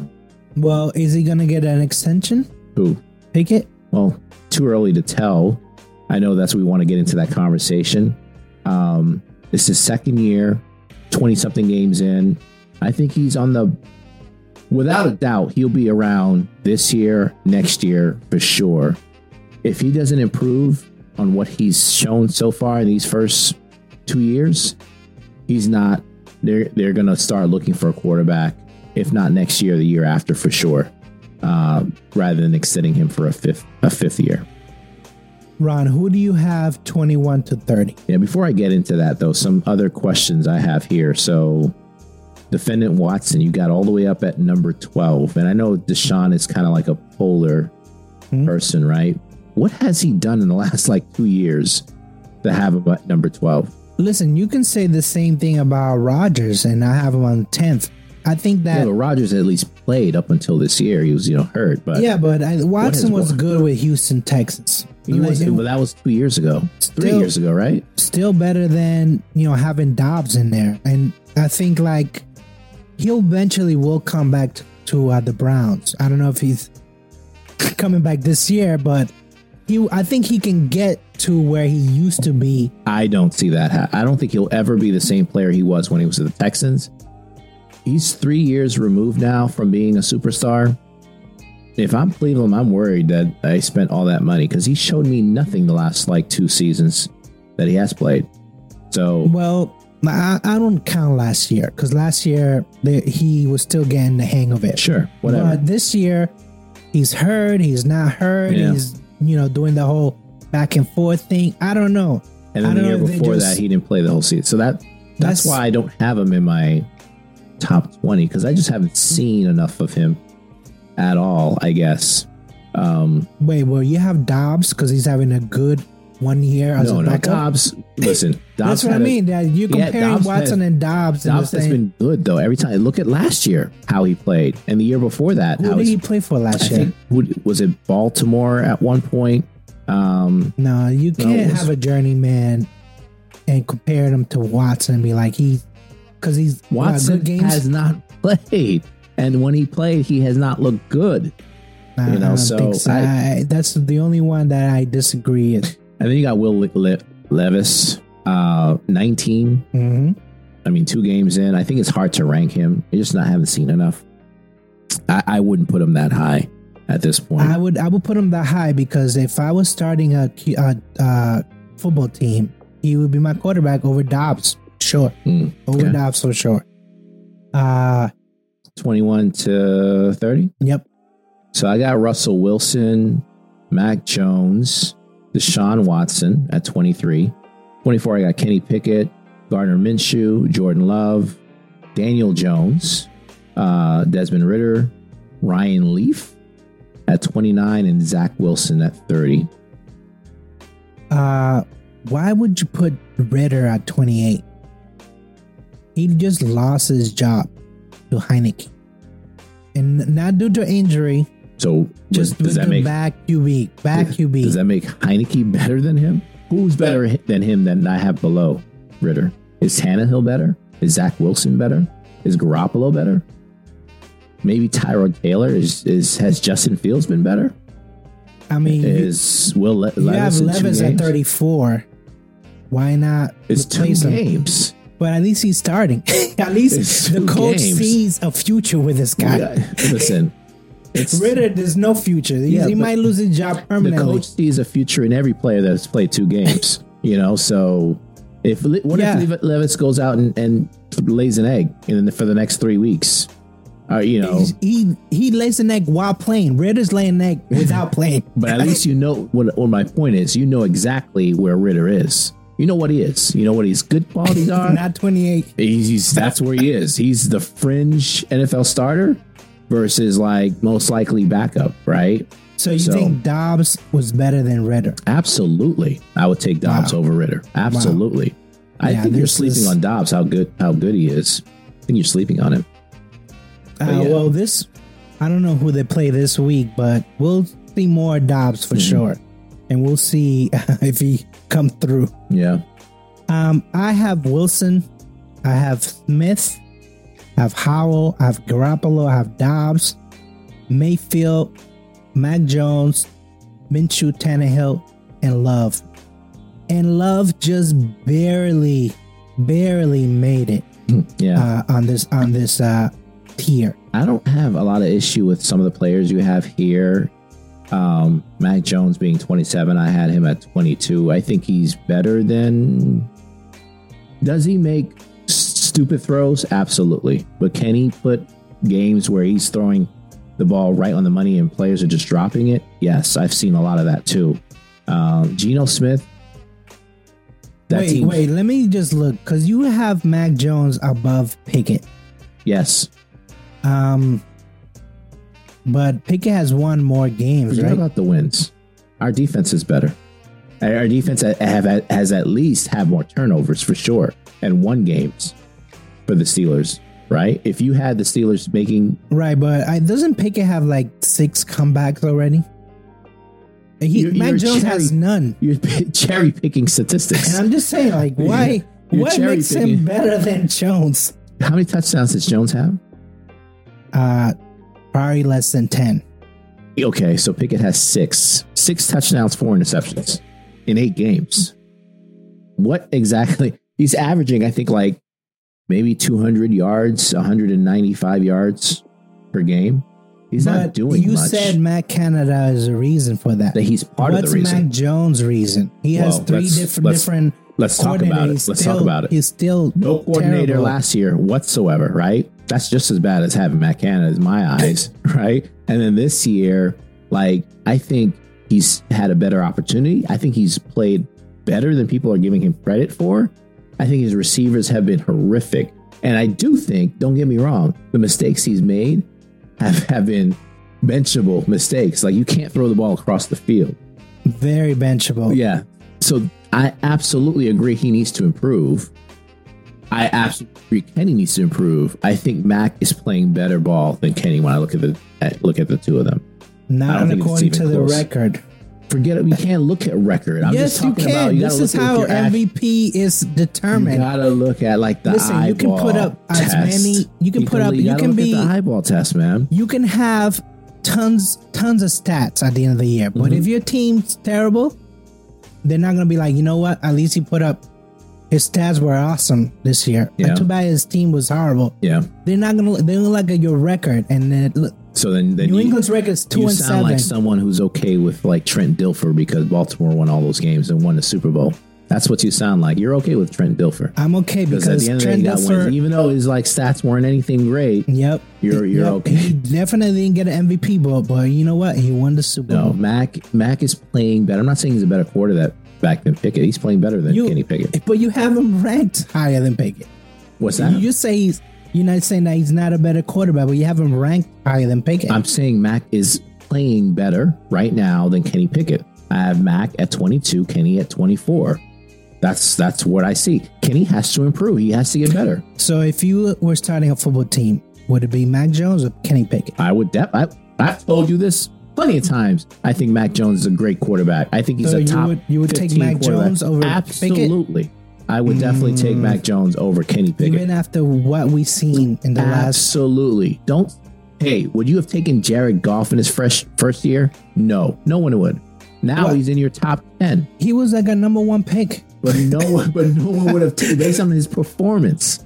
Well, is he gonna get an extension? Who? Pickett? Well, too early to tell. I know that's we want to get into that conversation. Um, this is second year, 20 something games in. I think he's on the, without a doubt, he'll be around this year, next year for sure. If he doesn't improve on what he's shown so far in these first two years, he's not, they're, they're going to start looking for a quarterback, if not next year, the year after for sure, uh, rather than extending him for a fifth, a fifth year. Ron, who do you have 21 to 30? Yeah, before I get into that, though, some other questions I have here. So, defendant Watson, you got all the way up at number 12. And I know Deshaun is kind of like a polar person, right? What has he done in the last like two years to have him at number 12? Listen, you can say the same thing about Rodgers, and I have him on 10th. I think Yeah, that. but Rodgers at least played up until this year. He was, you know, hurt, but Yeah, but I, Watson was Wa- good with Houston Texans. he was, but that was two years ago, three years ago, right? still better than you know having Dobbs in there, and I think like he'll eventually will come back to, to uh, the Browns. I don't know if he's [LAUGHS] coming back this year, but he I think he can get to where he used to be. I don't see that. ha- I don't think he'll ever be the same player he was when he was at the Texans. He's three years removed now from being a superstar. If I'm Cleveland, I'm worried that I spent all that money because he showed me nothing the last like two seasons that he has played. So Well, I, I don't count last year because last year the, he was still getting the hang of it. sure, whatever. But this year, he's hurt. He's not hurt. Yeah. He's you know doing the whole back and forth thing. I don't know. and I then the year before just- that, he didn't play the whole season. So that that's, That's- why I don't have him in my top twenty because I just haven't seen enough of him at all. I guess. Um, Wait, well, you have Dobbs because he's having a good one year as no, a no, backup. Dobbs. Listen, [LAUGHS] Dobbs That's what I a- mean. You're Yeah, comparing Dobbs Watson had- and Dobbs. Dobbs has been good though. Every time, look at last year how he played, and the year before that. Who how did he's- he play for I last year? think was it Baltimore at one point. Um, No, you can't it was- have a journeyman and compare him to Watson and be like he, because he's Watson good games. has not [LAUGHS] played, and when he played, he has not looked good. Nah, you know, I so so. I- I- that's the only one that I disagree. And then you got Will Le- Le- Levis, uh, nineteen. hmm I mean, two games in. I think it's hard to rank him. I just not haven't seen enough. I, I wouldn't put him that high at this point. I would I would put him that high because if I was starting a, a, a football team, he would be my quarterback over Dobbs. Sure, Mm, over okay. Dobbs for sure. Uh Twenty-one to thirty. yep. So I got Russell Wilson, Mac Jones, Deshaun Watson at 23. 24, I got Kenny Pickett, Gardner Minshew, Jordan Love, Daniel Jones, uh, Desmond Ridder, Ryan Leaf at 29, and Zach Wilson at 30. Uh, why would you put Ridder at 28? He just lost his job to Heinicke. And not due to injury, So just does that make back QB. Back QB. does that make Heinicke better than him? Who's better than him than I have below Ridder? Is Tannehill better? Is Zach Wilson better? Is Garoppolo better? Maybe Tyrod Taylor is, is has Justin Fields been better? I mean, you, Is Will Le- you have Levis, at 34. Why not It's two him? games. But at least he's starting. [LAUGHS] at least the coach games. sees a future with this guy. Yeah, Listen, it's Ridder, there's no future. He, Yeah, he might lose his job permanently. the coach sees a future in every player that's played two games. you know, so if what Yeah. if Le- Levis goes out and, and lays an egg in the, for the next three weeks? Uh, you know, he he lays an egg while playing. Ridder's laying an egg without [LAUGHS] playing. but at least you know what, what my point is. You know exactly where Ridder is. You know what he is. You know what his good qualities [LAUGHS] are. Not 28. He's, he's that's where he is. He's the fringe NFL starter versus like most likely backup, right? So you So- think Dobbs was better than Ridder? Absolutely, I would take Dobbs Wow. over Ritter. Absolutely, I Yeah, think you're sleeping is- on Dobbs. How good how good he is. I think you're sleeping on him. Uh, yeah. Well, this I don't know who they play this week, but we'll see more Dobbs for Mm-hmm. sure, and we'll see [LAUGHS] if he come through. Yeah. Um, I have Wilson, I have Smith, I have Howell, I have Garoppolo, I have Dobbs, Mayfield, Mac Jones, Minshew, Tannehill, and Love. And Love just barely, barely made it Yeah. uh, on this on this uh, tier. I don't have a lot of issue with some of the players you have here. Um, Mac Jones being 27, I had him at 22. I think he's better than. Does he make stupid throws? Absolutely. But can he put games where he's throwing the ball right on the money and players are just dropping it? Yes, I've seen a lot of that too. Um, Geno Smith. Wait, team, wait, let me just look because you have Mac Jones above Pickett. yes. Um, but Pickett has won more games, Forget right? about the wins. Our defense is better. Our our defense have has at least had more turnovers for sure and won games for the Steelers. Right? If you had the Steelers making, Right, but I, doesn't Pickett have like six comebacks already? And he, You're- Mac you're Jones cherry- has none. you're [LAUGHS] cherry picking statistics. And I'm just saying, like, [LAUGHS] why? You're what makes picking. him better than Jones? How many touchdowns does Jones have? Uh, probably less than ten. Okay, so Pickett has six, six touchdowns, four interceptions in eight games. What exactly? He's averaging, I think, like maybe 200 yards, 195 yards per game. He's not But doing You much. said Matt Canada is a reason for that. that he's part What's of the reason. Mac Jones' reason? He has Well, three let's- different let's- different. Let's talk about it. Let's still- talk about it. He's still No coordinator terrible. last year whatsoever, right? That's just as bad as having Matt Canada in my eyes, [LAUGHS] right? And then this year, like, I think he's had a better opportunity. I think he's played better than people are giving him credit for. I think his receivers have been horrific. And I do think, don't get me wrong, the mistakes he's made have, have been benchable mistakes. Like, you can't throw the ball across the field. very benchable. Yeah. So I absolutely agree he needs to improve. I absolutely agree Kenny needs to improve. I think Mac is playing better ball than Kenny when I look at the at, look at the two of them. Not don't think it's according to the record. Forget it. You can't look at record. I'm yes, just you talking can. about you this is how MVP is determined. You gotta look at like the Listen, you can put up as many- you can put up- you gotta can look be- the eyeball test, man. you can have tons tons of stats at the end of the year, but Mm-hmm. if your team's terrible, they're not gonna be like, you know what? At least he put up. His stats were awesome this year. Yeah. Too bad his team was horrible. Yeah. They're not gonna. They don't look at your record, and then look, So then, then New you, England's record is two you and sound seven. like someone who's okay with like Trent Dilfer because Baltimore won all those games and won the Super Bowl. That's what you sound like. You're okay with Trent Dilfer. I'm okay Because at the end of the day, Trent got wins. Even though his like stats weren't anything great, Yep. You're- you're Yep. okay. He [LAUGHS] definitely didn't get an MVP, but but you know what? He won the Super no, Bowl. Mac Mac is playing better. I'm not saying he's a better quarterback back than Pickett. He's playing better than You- Kenny Pickett. But you have him ranked higher than Pickett. What's that? You say he's. You're not saying that he's not a better quarterback, but you have him ranked higher than Pickett. I'm saying Mac is playing better right now than Kenny Pickett. I have Mac at 22, Kenny at 24. That's that's what I see. Kenny has to improve. He has to get better. so if you were starting a football team, would it be Mac Jones or Kenny Pickett? I would def- I, I've told you this plenty of times. I think Mac Jones is a great quarterback. I think he's So a you top. would- you would take Mac. Jones over Pickett? Absolutely. I would definitely take Mac mm. Jones over Kenny Pickett. Even after what we've seen in the last, Absolutely. Don't. Hey, would you have taken Jared Goff in his fresh first year? No, no one would. Now What? he's in your top ten, he was like a number one pick. but no [LAUGHS] one, but no one would have taken based on his performance.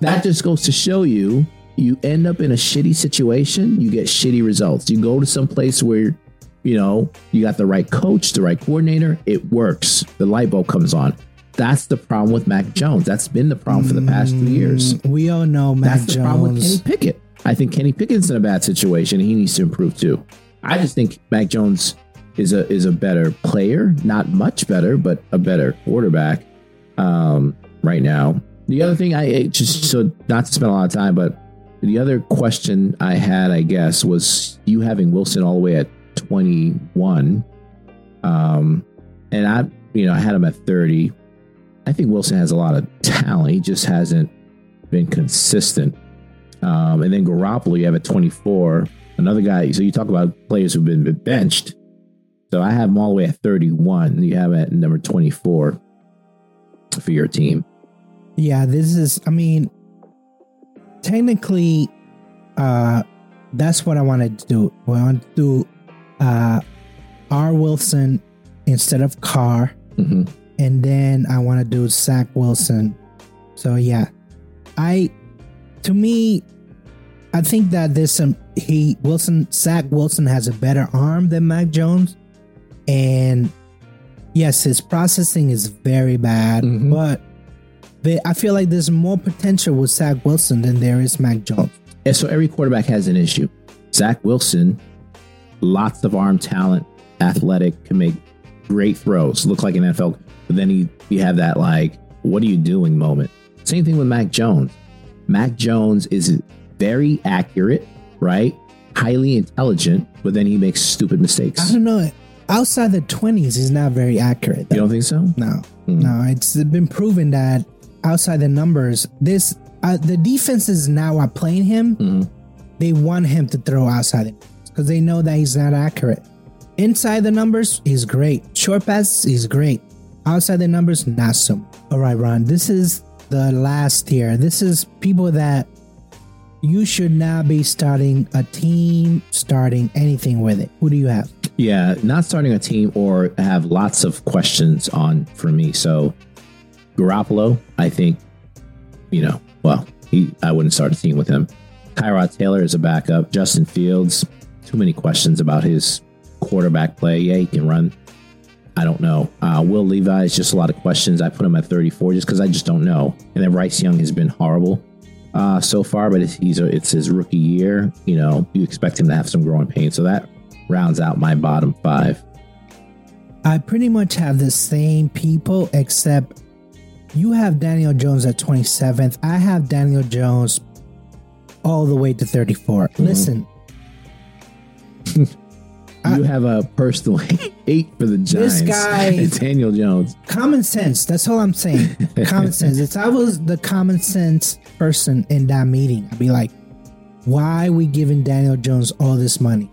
That just goes to show you, you end up in a shitty situation, you get shitty results. You go to some place where, you know, you got the right coach, the right coordinator, it works. The light bulb comes on. That's the problem with Mac Jones. That's been the problem for the past two years. We all know Mac Jones. That's the problem with Kenny Pickett. I think Kenny Pickett's in a bad situation. He needs to improve too. I just think Mac Jones is a is a better player, not much better, but a better quarterback um, right now. The other thing I just so not to spend a lot of time, but the other question I had, I guess, was you having Wilson all the way at twenty one, um, and I you know I had him at thirty. I think Wilson has a lot of talent. He just hasn't been consistent. Um, and then Garoppolo, you have at 24. Another guy. So you talk about players who've been benched. So I have him all the way at 31. You have at number 24. for your team. Yeah, this is. I mean, technically, uh, that's what I wanted to do. I wanted to do uh, R. Wilson instead of Carr, hmm and then I want to do Zach Wilson. So yeah, I to me, I think that there's some he Wilson Zach Wilson has a better arm than Mac Jones, and yes, his processing is very bad, Mhm. but they, I feel like there's more potential with Zach Wilson than there is Mac Jones. And so every quarterback has an issue. Zach Wilson, lots of arm talent, athletic, can make great throws, look like an NFL. But then he, you have that like, what are you doing moment. Same thing with Mac Jones. Mac Jones is very accurate, right? Highly intelligent, but then he makes stupid mistakes. I don't know. Outside the twenties, he's not very accurate. You don't think so? No, Hmm. no, it's been proven that outside the numbers, this uh, the defenses now are playing him. Mhm. They want him to throw outside the because they know that he's not accurate. Inside the numbers, he's great. Short passes, he's great. Outside the numbers, not so. All right, Ron. This is the last tier. This is people that you should not be starting a team, starting anything with it. Who do you have? Yeah, not starting a team or have lots of questions on for me. So Garoppolo, I think, you know, well, he I wouldn't start a team with him. Tyrod Taylor is a backup. Justin Fields, too many questions about his quarterback play. Yeah, he can run. I don't know. Uh, Will Levi is just a lot of questions. I put him at 34 just because I just don't know. And then Bryce Young has been horrible uh, so far, but it's, he's a, it's his rookie year. You know, you expect him to have some growing pains. So that rounds out my bottom five. I pretty much have the same people, except you have Daniel Jones at 27th. I have Daniel Jones all the way to 34. Listen, [LAUGHS] you have a personal [LAUGHS] hate for the Giants. This guy- [LAUGHS] Daniel Jones. common sense. That's all I'm saying. common [LAUGHS] sense. If I was the common sense person in that meeting, I'd be like, why are we giving Daniel Jones all this money?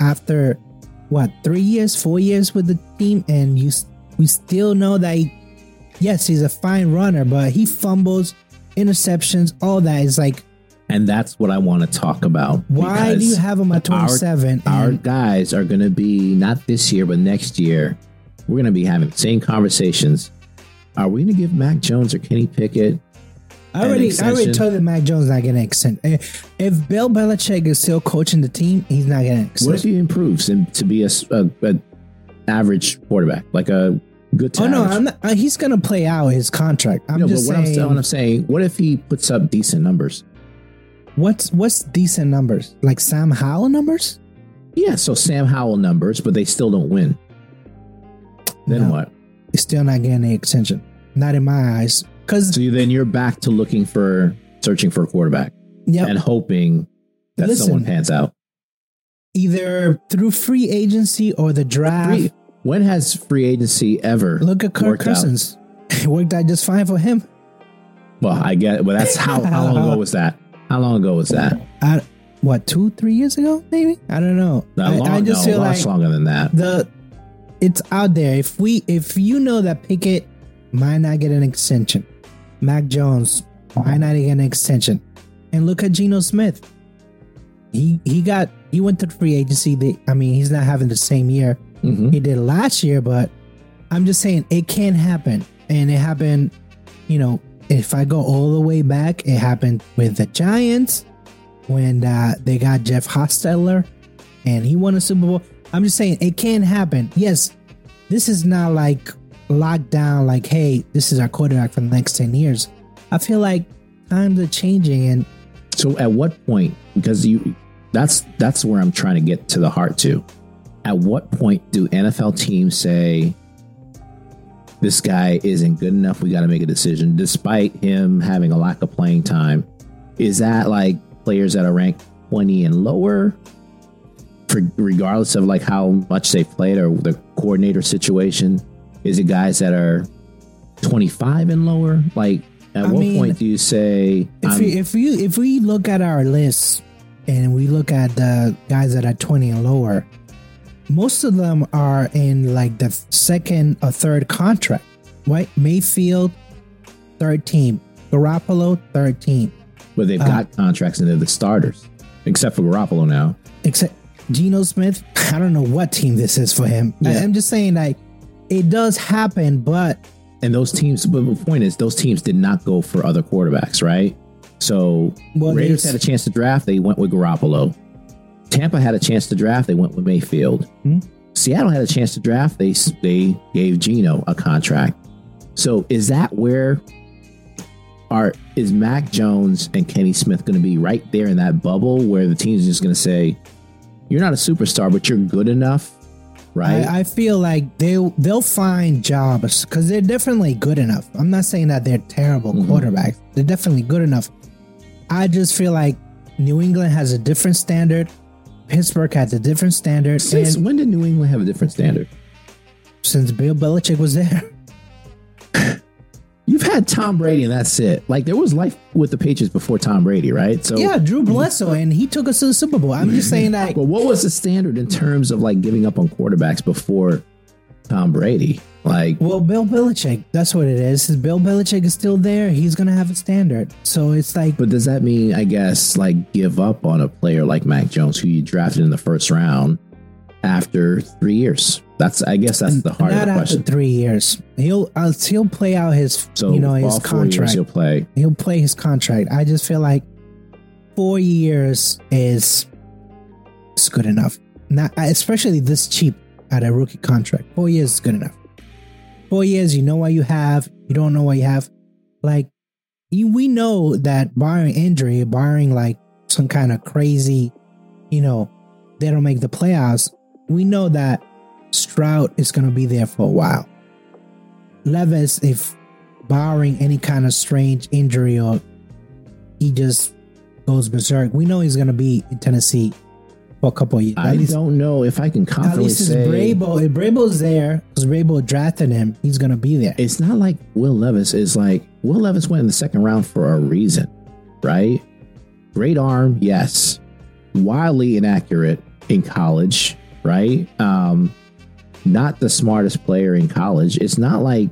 After what, three years, four years with the team, and you we still know that he, yes, he's a fine runner, but he fumbles, interceptions, all that is like, And that's what I want to talk about. why do you have him at 27? Our and- guys are going to be, not this year, but next year, we're going to be having the same conversations. Are we going to give Mac Jones or Kenny Pickett? I already, I already told you Mac Jones not getting extended. If, if Bill Belichick is still coaching the team, he's not going getting What extended. if he improves and to be a, a- a average quarterback, like a good to Oh no, average? Not, uh, he's gonna play out his contract. I'm no, but just what I'm, what I'm saying, what if he puts up decent numbers? What's what's decent numbers? Like Sam Howell numbers? Yeah, so Sam Howell numbers, but they still don't win. Then No. what? He's still not getting the extension. Not in my eyes. Because So you, then you're back to looking for searching for a quarterback yep, and hoping that Listen. someone pans out. either through free agency or the draft. Free, when has free agency ever Look at Kirk worked out? Cousins. [LAUGHS] It worked out just fine for him. Well, I get it, but that's how how long ago was that? How long ago was that? I, what two, three years ago? Maybe I don't know. I, long, I just no, feel like longer than that. the it's out there. If we if you know that Pickett might not get an extension, Mac Jones might not get an extension, and look at Geno Smith. He he got he went to free agency. They, I mean, he's not having the same year Mhm. he did last year, but I'm just saying it can happen, and it happened. You know, if I go all the way back, it happened with the Giants when uh, they got Jeff Hostetler, and he won a Super Bowl. I'm just saying it can happen. Yes, this is not like locked down. Like, hey, this is our quarterback for the next ten years. I feel like times are changing, and So at what point? Because you, that's that's where I'm trying to get to the heart to. At what point do NFL teams say this guy isn't good enough? We got to make a decision, despite him having a lack of playing time. Is that like players that are ranked 20 and lower, for regardless of like how much they played or the coordinator situation? Is it guys that are 25 and lower? Like, at I what mean, point do you say If I'm- if we if we look at our list and we look at the guys that are 20 and lower, most of them are in like the second or third contract. White Mayfield, third team. Garoppolo, third team. But they've got um, contracts and they're the starters, except for Garoppolo now. Except Geno Smith, [LAUGHS] I don't know what team this is for him. I, Yeah. am just saying, like, it does happen, but And those teams, but the point is, those teams did not go for other quarterbacks, right? So Well, Raiders had a chance to draft, they went with Garoppolo. Tampa had a chance to draft, they went with Mayfield. Hmm. Seattle had a chance to draft, they they gave Geno a contract. So is that where are is Mac Jones and Kenny Smith going to be right there in that bubble where the team's just going to say, "You're not a superstar, but you're good enough," right? I, I feel like they'll they'll find jobs because they're definitely good enough. I'm not saying that they're terrible Mm-hmm. quarterbacks. They're definitely good enough. I just feel like New England has a different standard. Pittsburgh has a different standard, Since and when did New England have a different standard? since Bill Belichick was there, [LAUGHS] You've had Tom Brady and that's it. Like there was life with the Patriots before Tom Brady, right? So yeah, Drew Bledsoe, and he took us to the Super Bowl. I'm just saying that [LAUGHS] But what was the standard in terms of like giving up on quarterbacks before Tom Brady? Like Well, Bill Belichick, that's what it is. Bill Belichick is still there, he's gonna have a standard. So it's like but does that mean I guess like give up on a player like Mac Jones who you drafted in the first round after three years? That's I guess that's the heart not of the after question. three years. He'll uh, he'll play out his So you know his contract. he'll play. he'll play his contract. I just feel like four years is is good enough. Not especially this cheap at a rookie contract. Four years is good enough. Four years, you know what you have. You don't know what you have. Like you, we know that barring injury, barring like some kind of crazy, you know, they don't make the playoffs. We know that Stroud is going to be there for a while. Levis, if barring any kind of strange injury or he just goes berserk, we know he's going to be in Tennessee for a couple of years. I least, don't know if I can at confidently least it's say Vrabel. If Vrabel's there, because Vrabel drafted him, he's going to be there. it's not like Will Levis is like Will Levis went in the second round for a reason, right? Great arm, yes. Wildly inaccurate in college, right? Um, not the smartest player in college. It's not like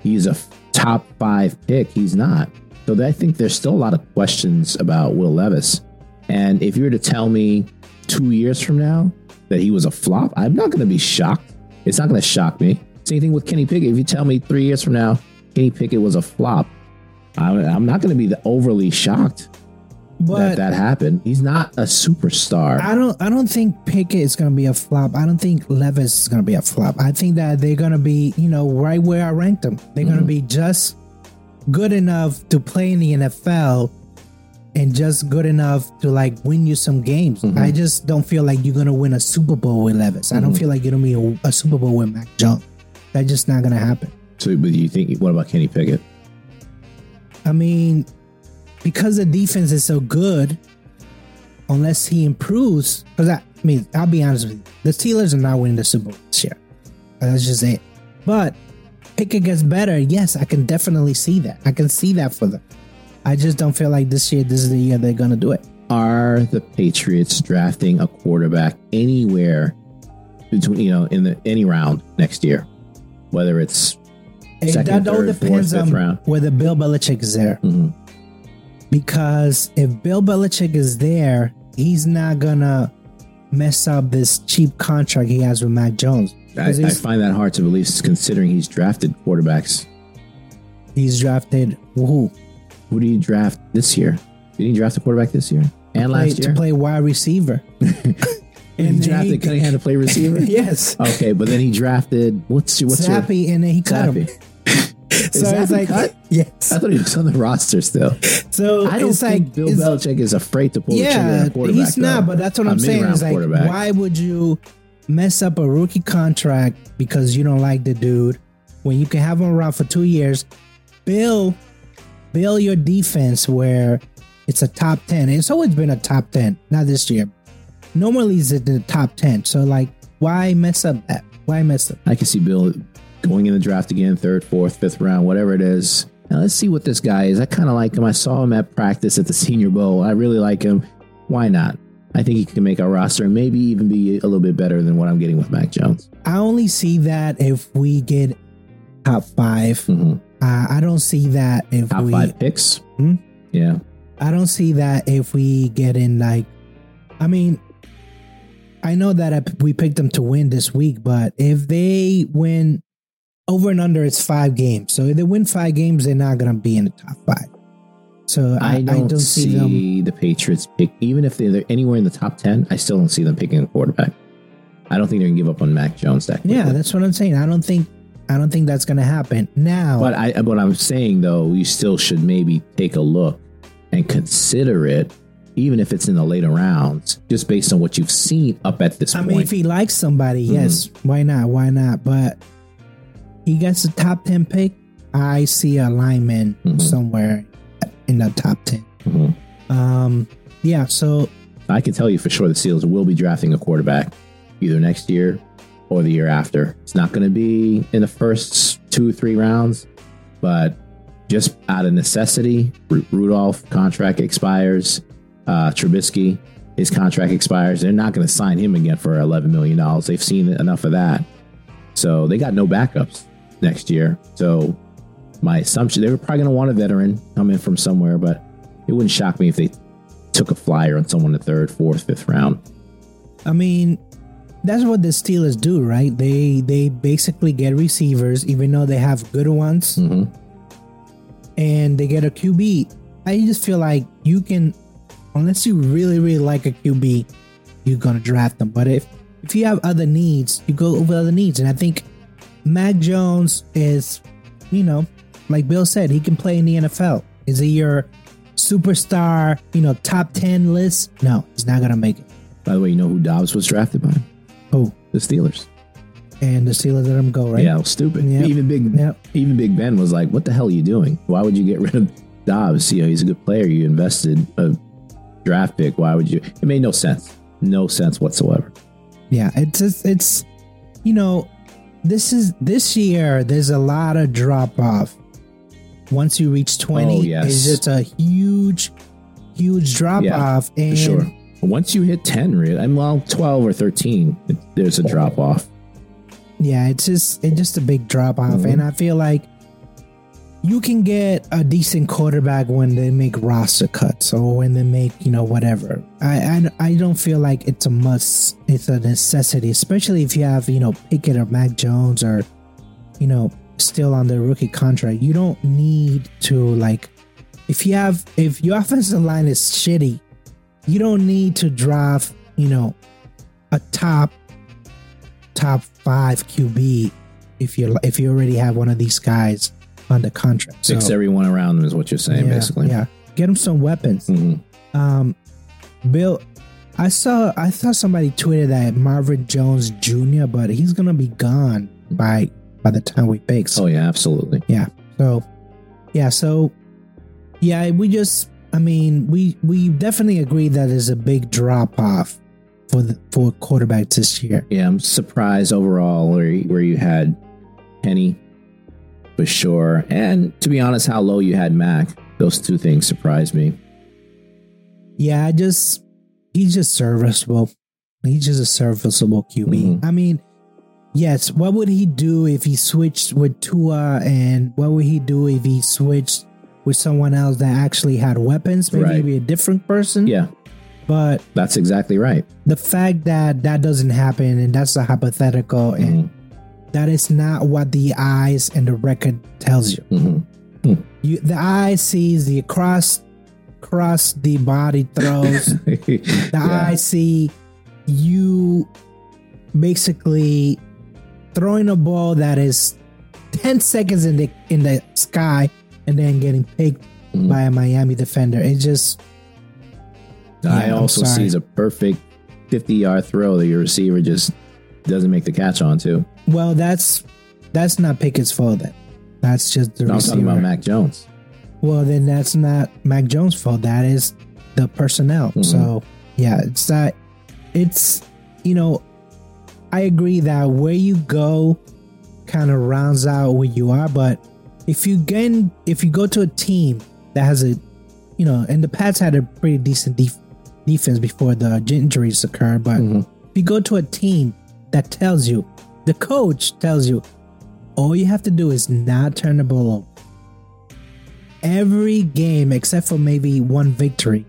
he's a top five pick. He's not. So I think there's still a lot of questions about Will Levis. And if you were to tell me two years from now that he was a flop, I'm not going to be shocked. It's not going to shock me. Same thing with Kenny Pickett. If you tell me three years from now Kenny Pickett was a flop, I'm, not going to be the overly shocked that but that happened. He's not a superstar. I don't. I don't think Pickett is going to be a flop. I don't think Levis is going to be a flop. I think that they're going to be, you know, right where I ranked them. They're going to mm-hmm. be just good enough to play in the NFL and just good enough to like win you some games. Mm-hmm. I just don't feel like you're to win a Super Bowl with Levis. I don't mm-hmm. feel like you're to be a, a Super Bowl with Mac Jones. That's just not to happen. so, but you think, what about Kenny Pickett? I mean, because the defense is so good, unless he improves, because I, I mean, I'll be honest with you, the Steelers are not winning the Super Bowl this year. That's just it. But Pickett gets better. Yes, I can definitely see that. I can see that for them. I just don't feel like this year, this is the year they're gonna do it. Are the Patriots drafting a quarterback anywhere between, you know, in the any round next year? Whether it's It- Second, that all third, depends fourth, on round. whether Bill Belichick is there. Mhm. Because if Bill Belichick is there, he's not gonna mess up this cheap contract he has with Mac Jones. I, I find that hard to believe considering he's drafted quarterbacks. he's drafted who Who did he draft this year? Did he draft a quarterback this year and play, last year to play wide receiver. [LAUGHS] And he drafted he- Cunningham to play [LAUGHS] receiver. yes, Okay, but then he drafted what's your what's Zappe, and then he your cut him. Zappe? [LAUGHS] So Zappe it's like, cut? yes. I thought he was on the roster still. So I don't it's think like, Bill Belichick is afraid to pull the trigger yeah, quarterback. he's not. though. But that's what I'm saying. Is like, why would you mess up a rookie contract because you don't like the dude when you can have him around for two years? Bill, build your defense where it's a top ten. It's always been a top ten, not this year. Normally it's in the top ten. So like, why mess up that? Why mess up? I can see Bill going in the draft again, third, fourth, fifth round, whatever it is. Now let's see what this guy is. I kind of like him. I saw him at practice at the Senior Bowl. I really like him. Why not? I think he can make our roster and maybe even be a little bit better than what I'm getting with Mac Jones. I only see that if we get top 5 Mhm. Uh, I don't see that if Top we. five picks. Hmm? Yeah. I don't see that if we get in like. I mean, I know that I, we picked them to win this week, but if they win over and under, it's five games. So if they win five games, they're not going to be in the top five. So I, I don't, see, them. the Patriots pick, even if they're anywhere in the top 10, I still don't see them picking a quarterback. I don't think they're going to give up on Mac Jones that quickly. Yeah, that's what I'm saying. I don't think. I don't think that's going to happen now. But I, what I'm saying though, you still should maybe take a look and consider it, even if it's in the later rounds, just based on what you've seen up at this I point. mean, if he likes somebody, yes, why not? Why not? But he gets a top 10 pick. I see a lineman Mhm. somewhere in the top 10. Mhm. Um, yeah, so I can tell you for sure the Seals will be drafting a quarterback either next year or the year after. It's not going to be in the first two, three rounds, but just out of necessity, Ru- Rudolph contract expires. Uh, Trubisky, his contract expires. They're not going to sign him again for $11 million. They've seen enough of that. So they got no backups next year. So my assumption, they were probably going to want a veteran come in from somewhere, but it wouldn't shock me if they took a flyer on someone in the third, fourth, fifth round. I mean, that's what the Steelers do, right? They they basically get receivers, even though they have good ones, hmm and they get a QB. I just feel like you can, unless you really really like a QB, you're gonna draft them. But if if you have other needs, you go over other needs, and I think Mac Jones is, you know, like Bill said, he can play in the NFL. Is he your superstar? You know, top ten list? No, he's not gonna make it. By the way, you know who Dobbs was drafted by? Oh, The Steelers. and the Steelers let him go, right? Yeah, stupid. Yep. Even Big Yep. even Big Ben was like, "What the hell are you doing? Why would you get rid of Dobbs? You know, he's a good player. You invested a draft pick. Why would you?" It made no sense. No sense whatsoever. Yeah, it's just, it's you know, this is this year. There's a lot of drop off. Once you reach twenty, Oh, yes. it's just a huge, huge drop Yeah, off. And For sure. Once you hit ten, really, I'm well, twelve or thirteen, it, there's a drop off. yeah, it's just it's just a big drop off, Mhm. and I feel like you can get a decent quarterback when they make roster cuts or when they make you know whatever. I I, I don't feel like it's a must. It's a necessity, especially if you have you know Pickett or Mac Jones or you know still on the rookie contract. You don't need to like if you have if your [LAUGHS] offensive line is shitty, you don't need to draft you know a top top five QB if you if you already have one of these guys on the contract. Fix So, everyone around them is what you're saying, yeah, basically. Yeah, get him some weapons. Mhm. Um, Bill, I saw I saw somebody tweeted that Marvin Jones Jr., but he's gonna be gone by by the time we pick. So, Oh yeah, absolutely. Yeah. So yeah, so yeah, we just I mean we we definitely agree that is a big drop off for the for quarterbacks this year. Yeah, I'm surprised overall where you, where you had Penny for sure, and to be honest, how low you had Mac. Those two things surprised me. Yeah, I just he's just serviceable. He's just a serviceable QB. Mhm. I mean, yes, what would he do if he switched with Tua and what would he do if he switched with someone else that actually had weapons? Maybe Right. he'd a different person. Yeah, But that's exactly right. the fact that that doesn't happen and that's a hypothetical and Mhm. that is not what the eyes and the record tells you. Mhm. You the eye sees the cross cross the body throws. [LAUGHS] the Yeah. eye see you basically throwing a ball that is 10 seconds in the in the sky and then getting picked Mhm. by a Miami defender. It just Yeah, I'm also sees a perfect 50 yard throw that your receiver just doesn't make the catch on to. well that's that's not Pickett's fault then. That's just the No, I'm talking about Mac Jones. Well then that's not Mac Jones' fault. That is the personnel. Mhm. So yeah, it's that it's you know I agree that where you go kind of rounds out where you are, but if you get in, if you go to a team that has a you know, and the Pats had a pretty decent def- defense before the injuries occurred, but Mhm. if you go to a team that tells you, the coach tells you, All you have to do is not turn the ball over. Every game, except for maybe one victory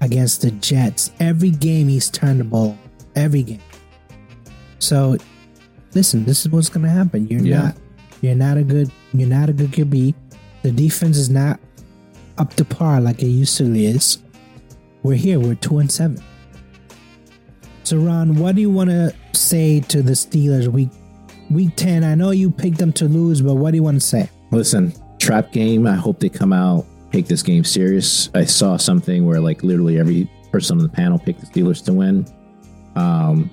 against the Jets, every game he's turned the ball. Every game. So, listen, this is what's gonna happen. You're Yeah. not, you're not a good, you're not a good QB. The defense is not up to par like it usually is. We're here. We're two and seven. So, Ron, what do you want to say to the Steelers week week ten? I know you picked them to lose, but what do you want to say? Listen, trap game. I hope they come out, take this game serious. I saw something where like literally every person on the panel picked the Steelers to win. Um,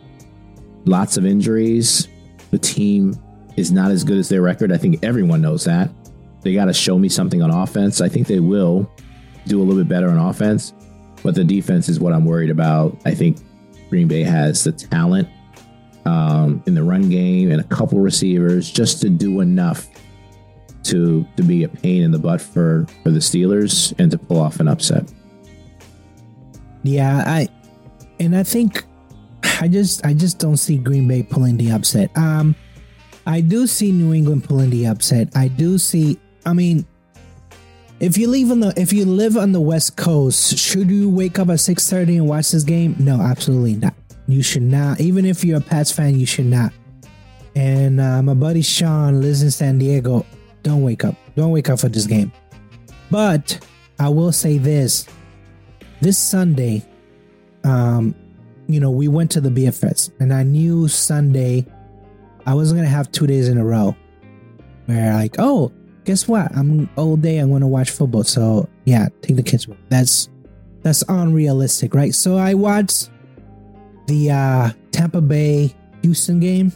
lots of injuries. The team is not as good as their record. I think everyone knows that. They got to show me something on offense. I think they will do a little bit better on offense, but the defense is what I'm worried about. I think Green Bay has the talent um, in the run game and a couple receivers just to do enough to to be a pain in the butt for for the Steelers and to pull off an upset. Yeah, I and I think I just I just don't see Green Bay pulling the upset. Um I do see New England pulling the upset. I do see I mean if you live on the if you live on the West Coast, should you wake up at 6:30 and watch this game? No, absolutely not. You should not. Even if you're a Pats fan, you should not. And uh, my buddy Sean lives in San Diego. Don't wake up. Don't wake up for this game. But I will say this: this Sunday, um, you know, we went to the BFS, and I knew Sunday I wasn't gonna have two days in a row where like, oh, guess what? I'm all day. I'm gonna watch football. So yeah, take the kids. That's that's unrealistic, right? So I watched the uh, Tampa Bay Houston game.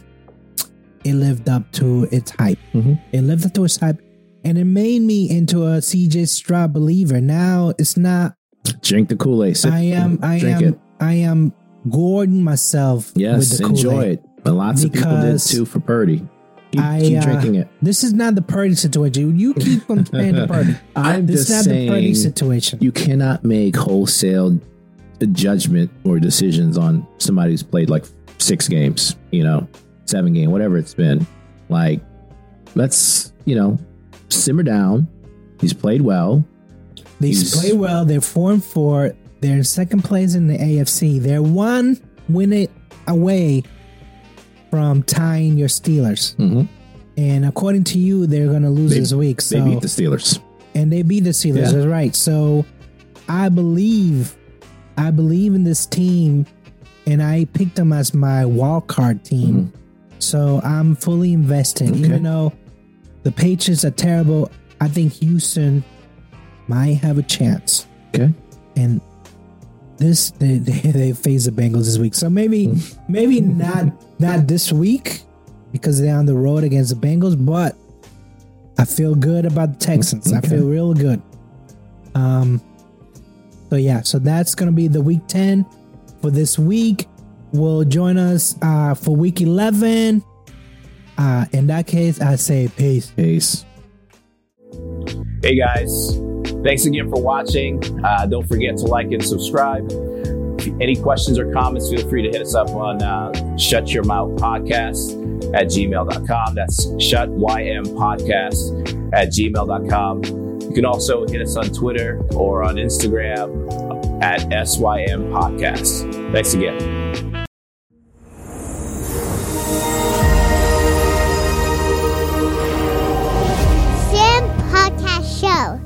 It lived up to its hype. Mhm. It lived up to its hype, and it made me into a CJ Stroud believer. Now it's not Drink the Kool Aid. I am. I drink am. it. I am gourding myself Yes, with the enjoy it. But lots of people did too for Purdy. Keep, I, keep uh, drinking it. This is not the Purdy situation. You keep [LAUGHS] comparing the Purdy. [LAUGHS] I'm this is just not the Purdy saying situation. you cannot make wholesale judgment or decisions on somebody who's played like six games, you know, seven game, whatever it's been. Like, let's you know simmer down. He's played well. they he's- play well. They're four and four. They're in second place in the AFC. They're one win it away from tying your Steelers. Mhm. And according to you, they're going to lose They- this week. They beat the Steelers. and they beat the Steelers. Yeah. That's right. So I believe, I believe in this team, and I picked them as my wild card team. So I'm fully invested. Okay. Even though the Patriots are terrible, I think Houston might have a chance. Okay. And this they, [LAUGHS] they, they face the Bengals this week. So maybe maybe not not this week because they're on the road against the Bengals, but I feel good about the Texans. I feel real good. Um so yeah, so that's gonna be the week 10 for this week. Will join us uh for week 11. Uh in that case, I say peace. Peace. Hey guys, thanks again for watching. Uh, don't forget to like and subscribe. Any questions or comments, feel free to hit us up on uh, Shut Your Mouth Podcast at gmail.com. That's Shut YM Podcast at gmail.com. You can also hit us on Twitter or on Instagram at SYM Podcast. Thanks again. Podcast Show.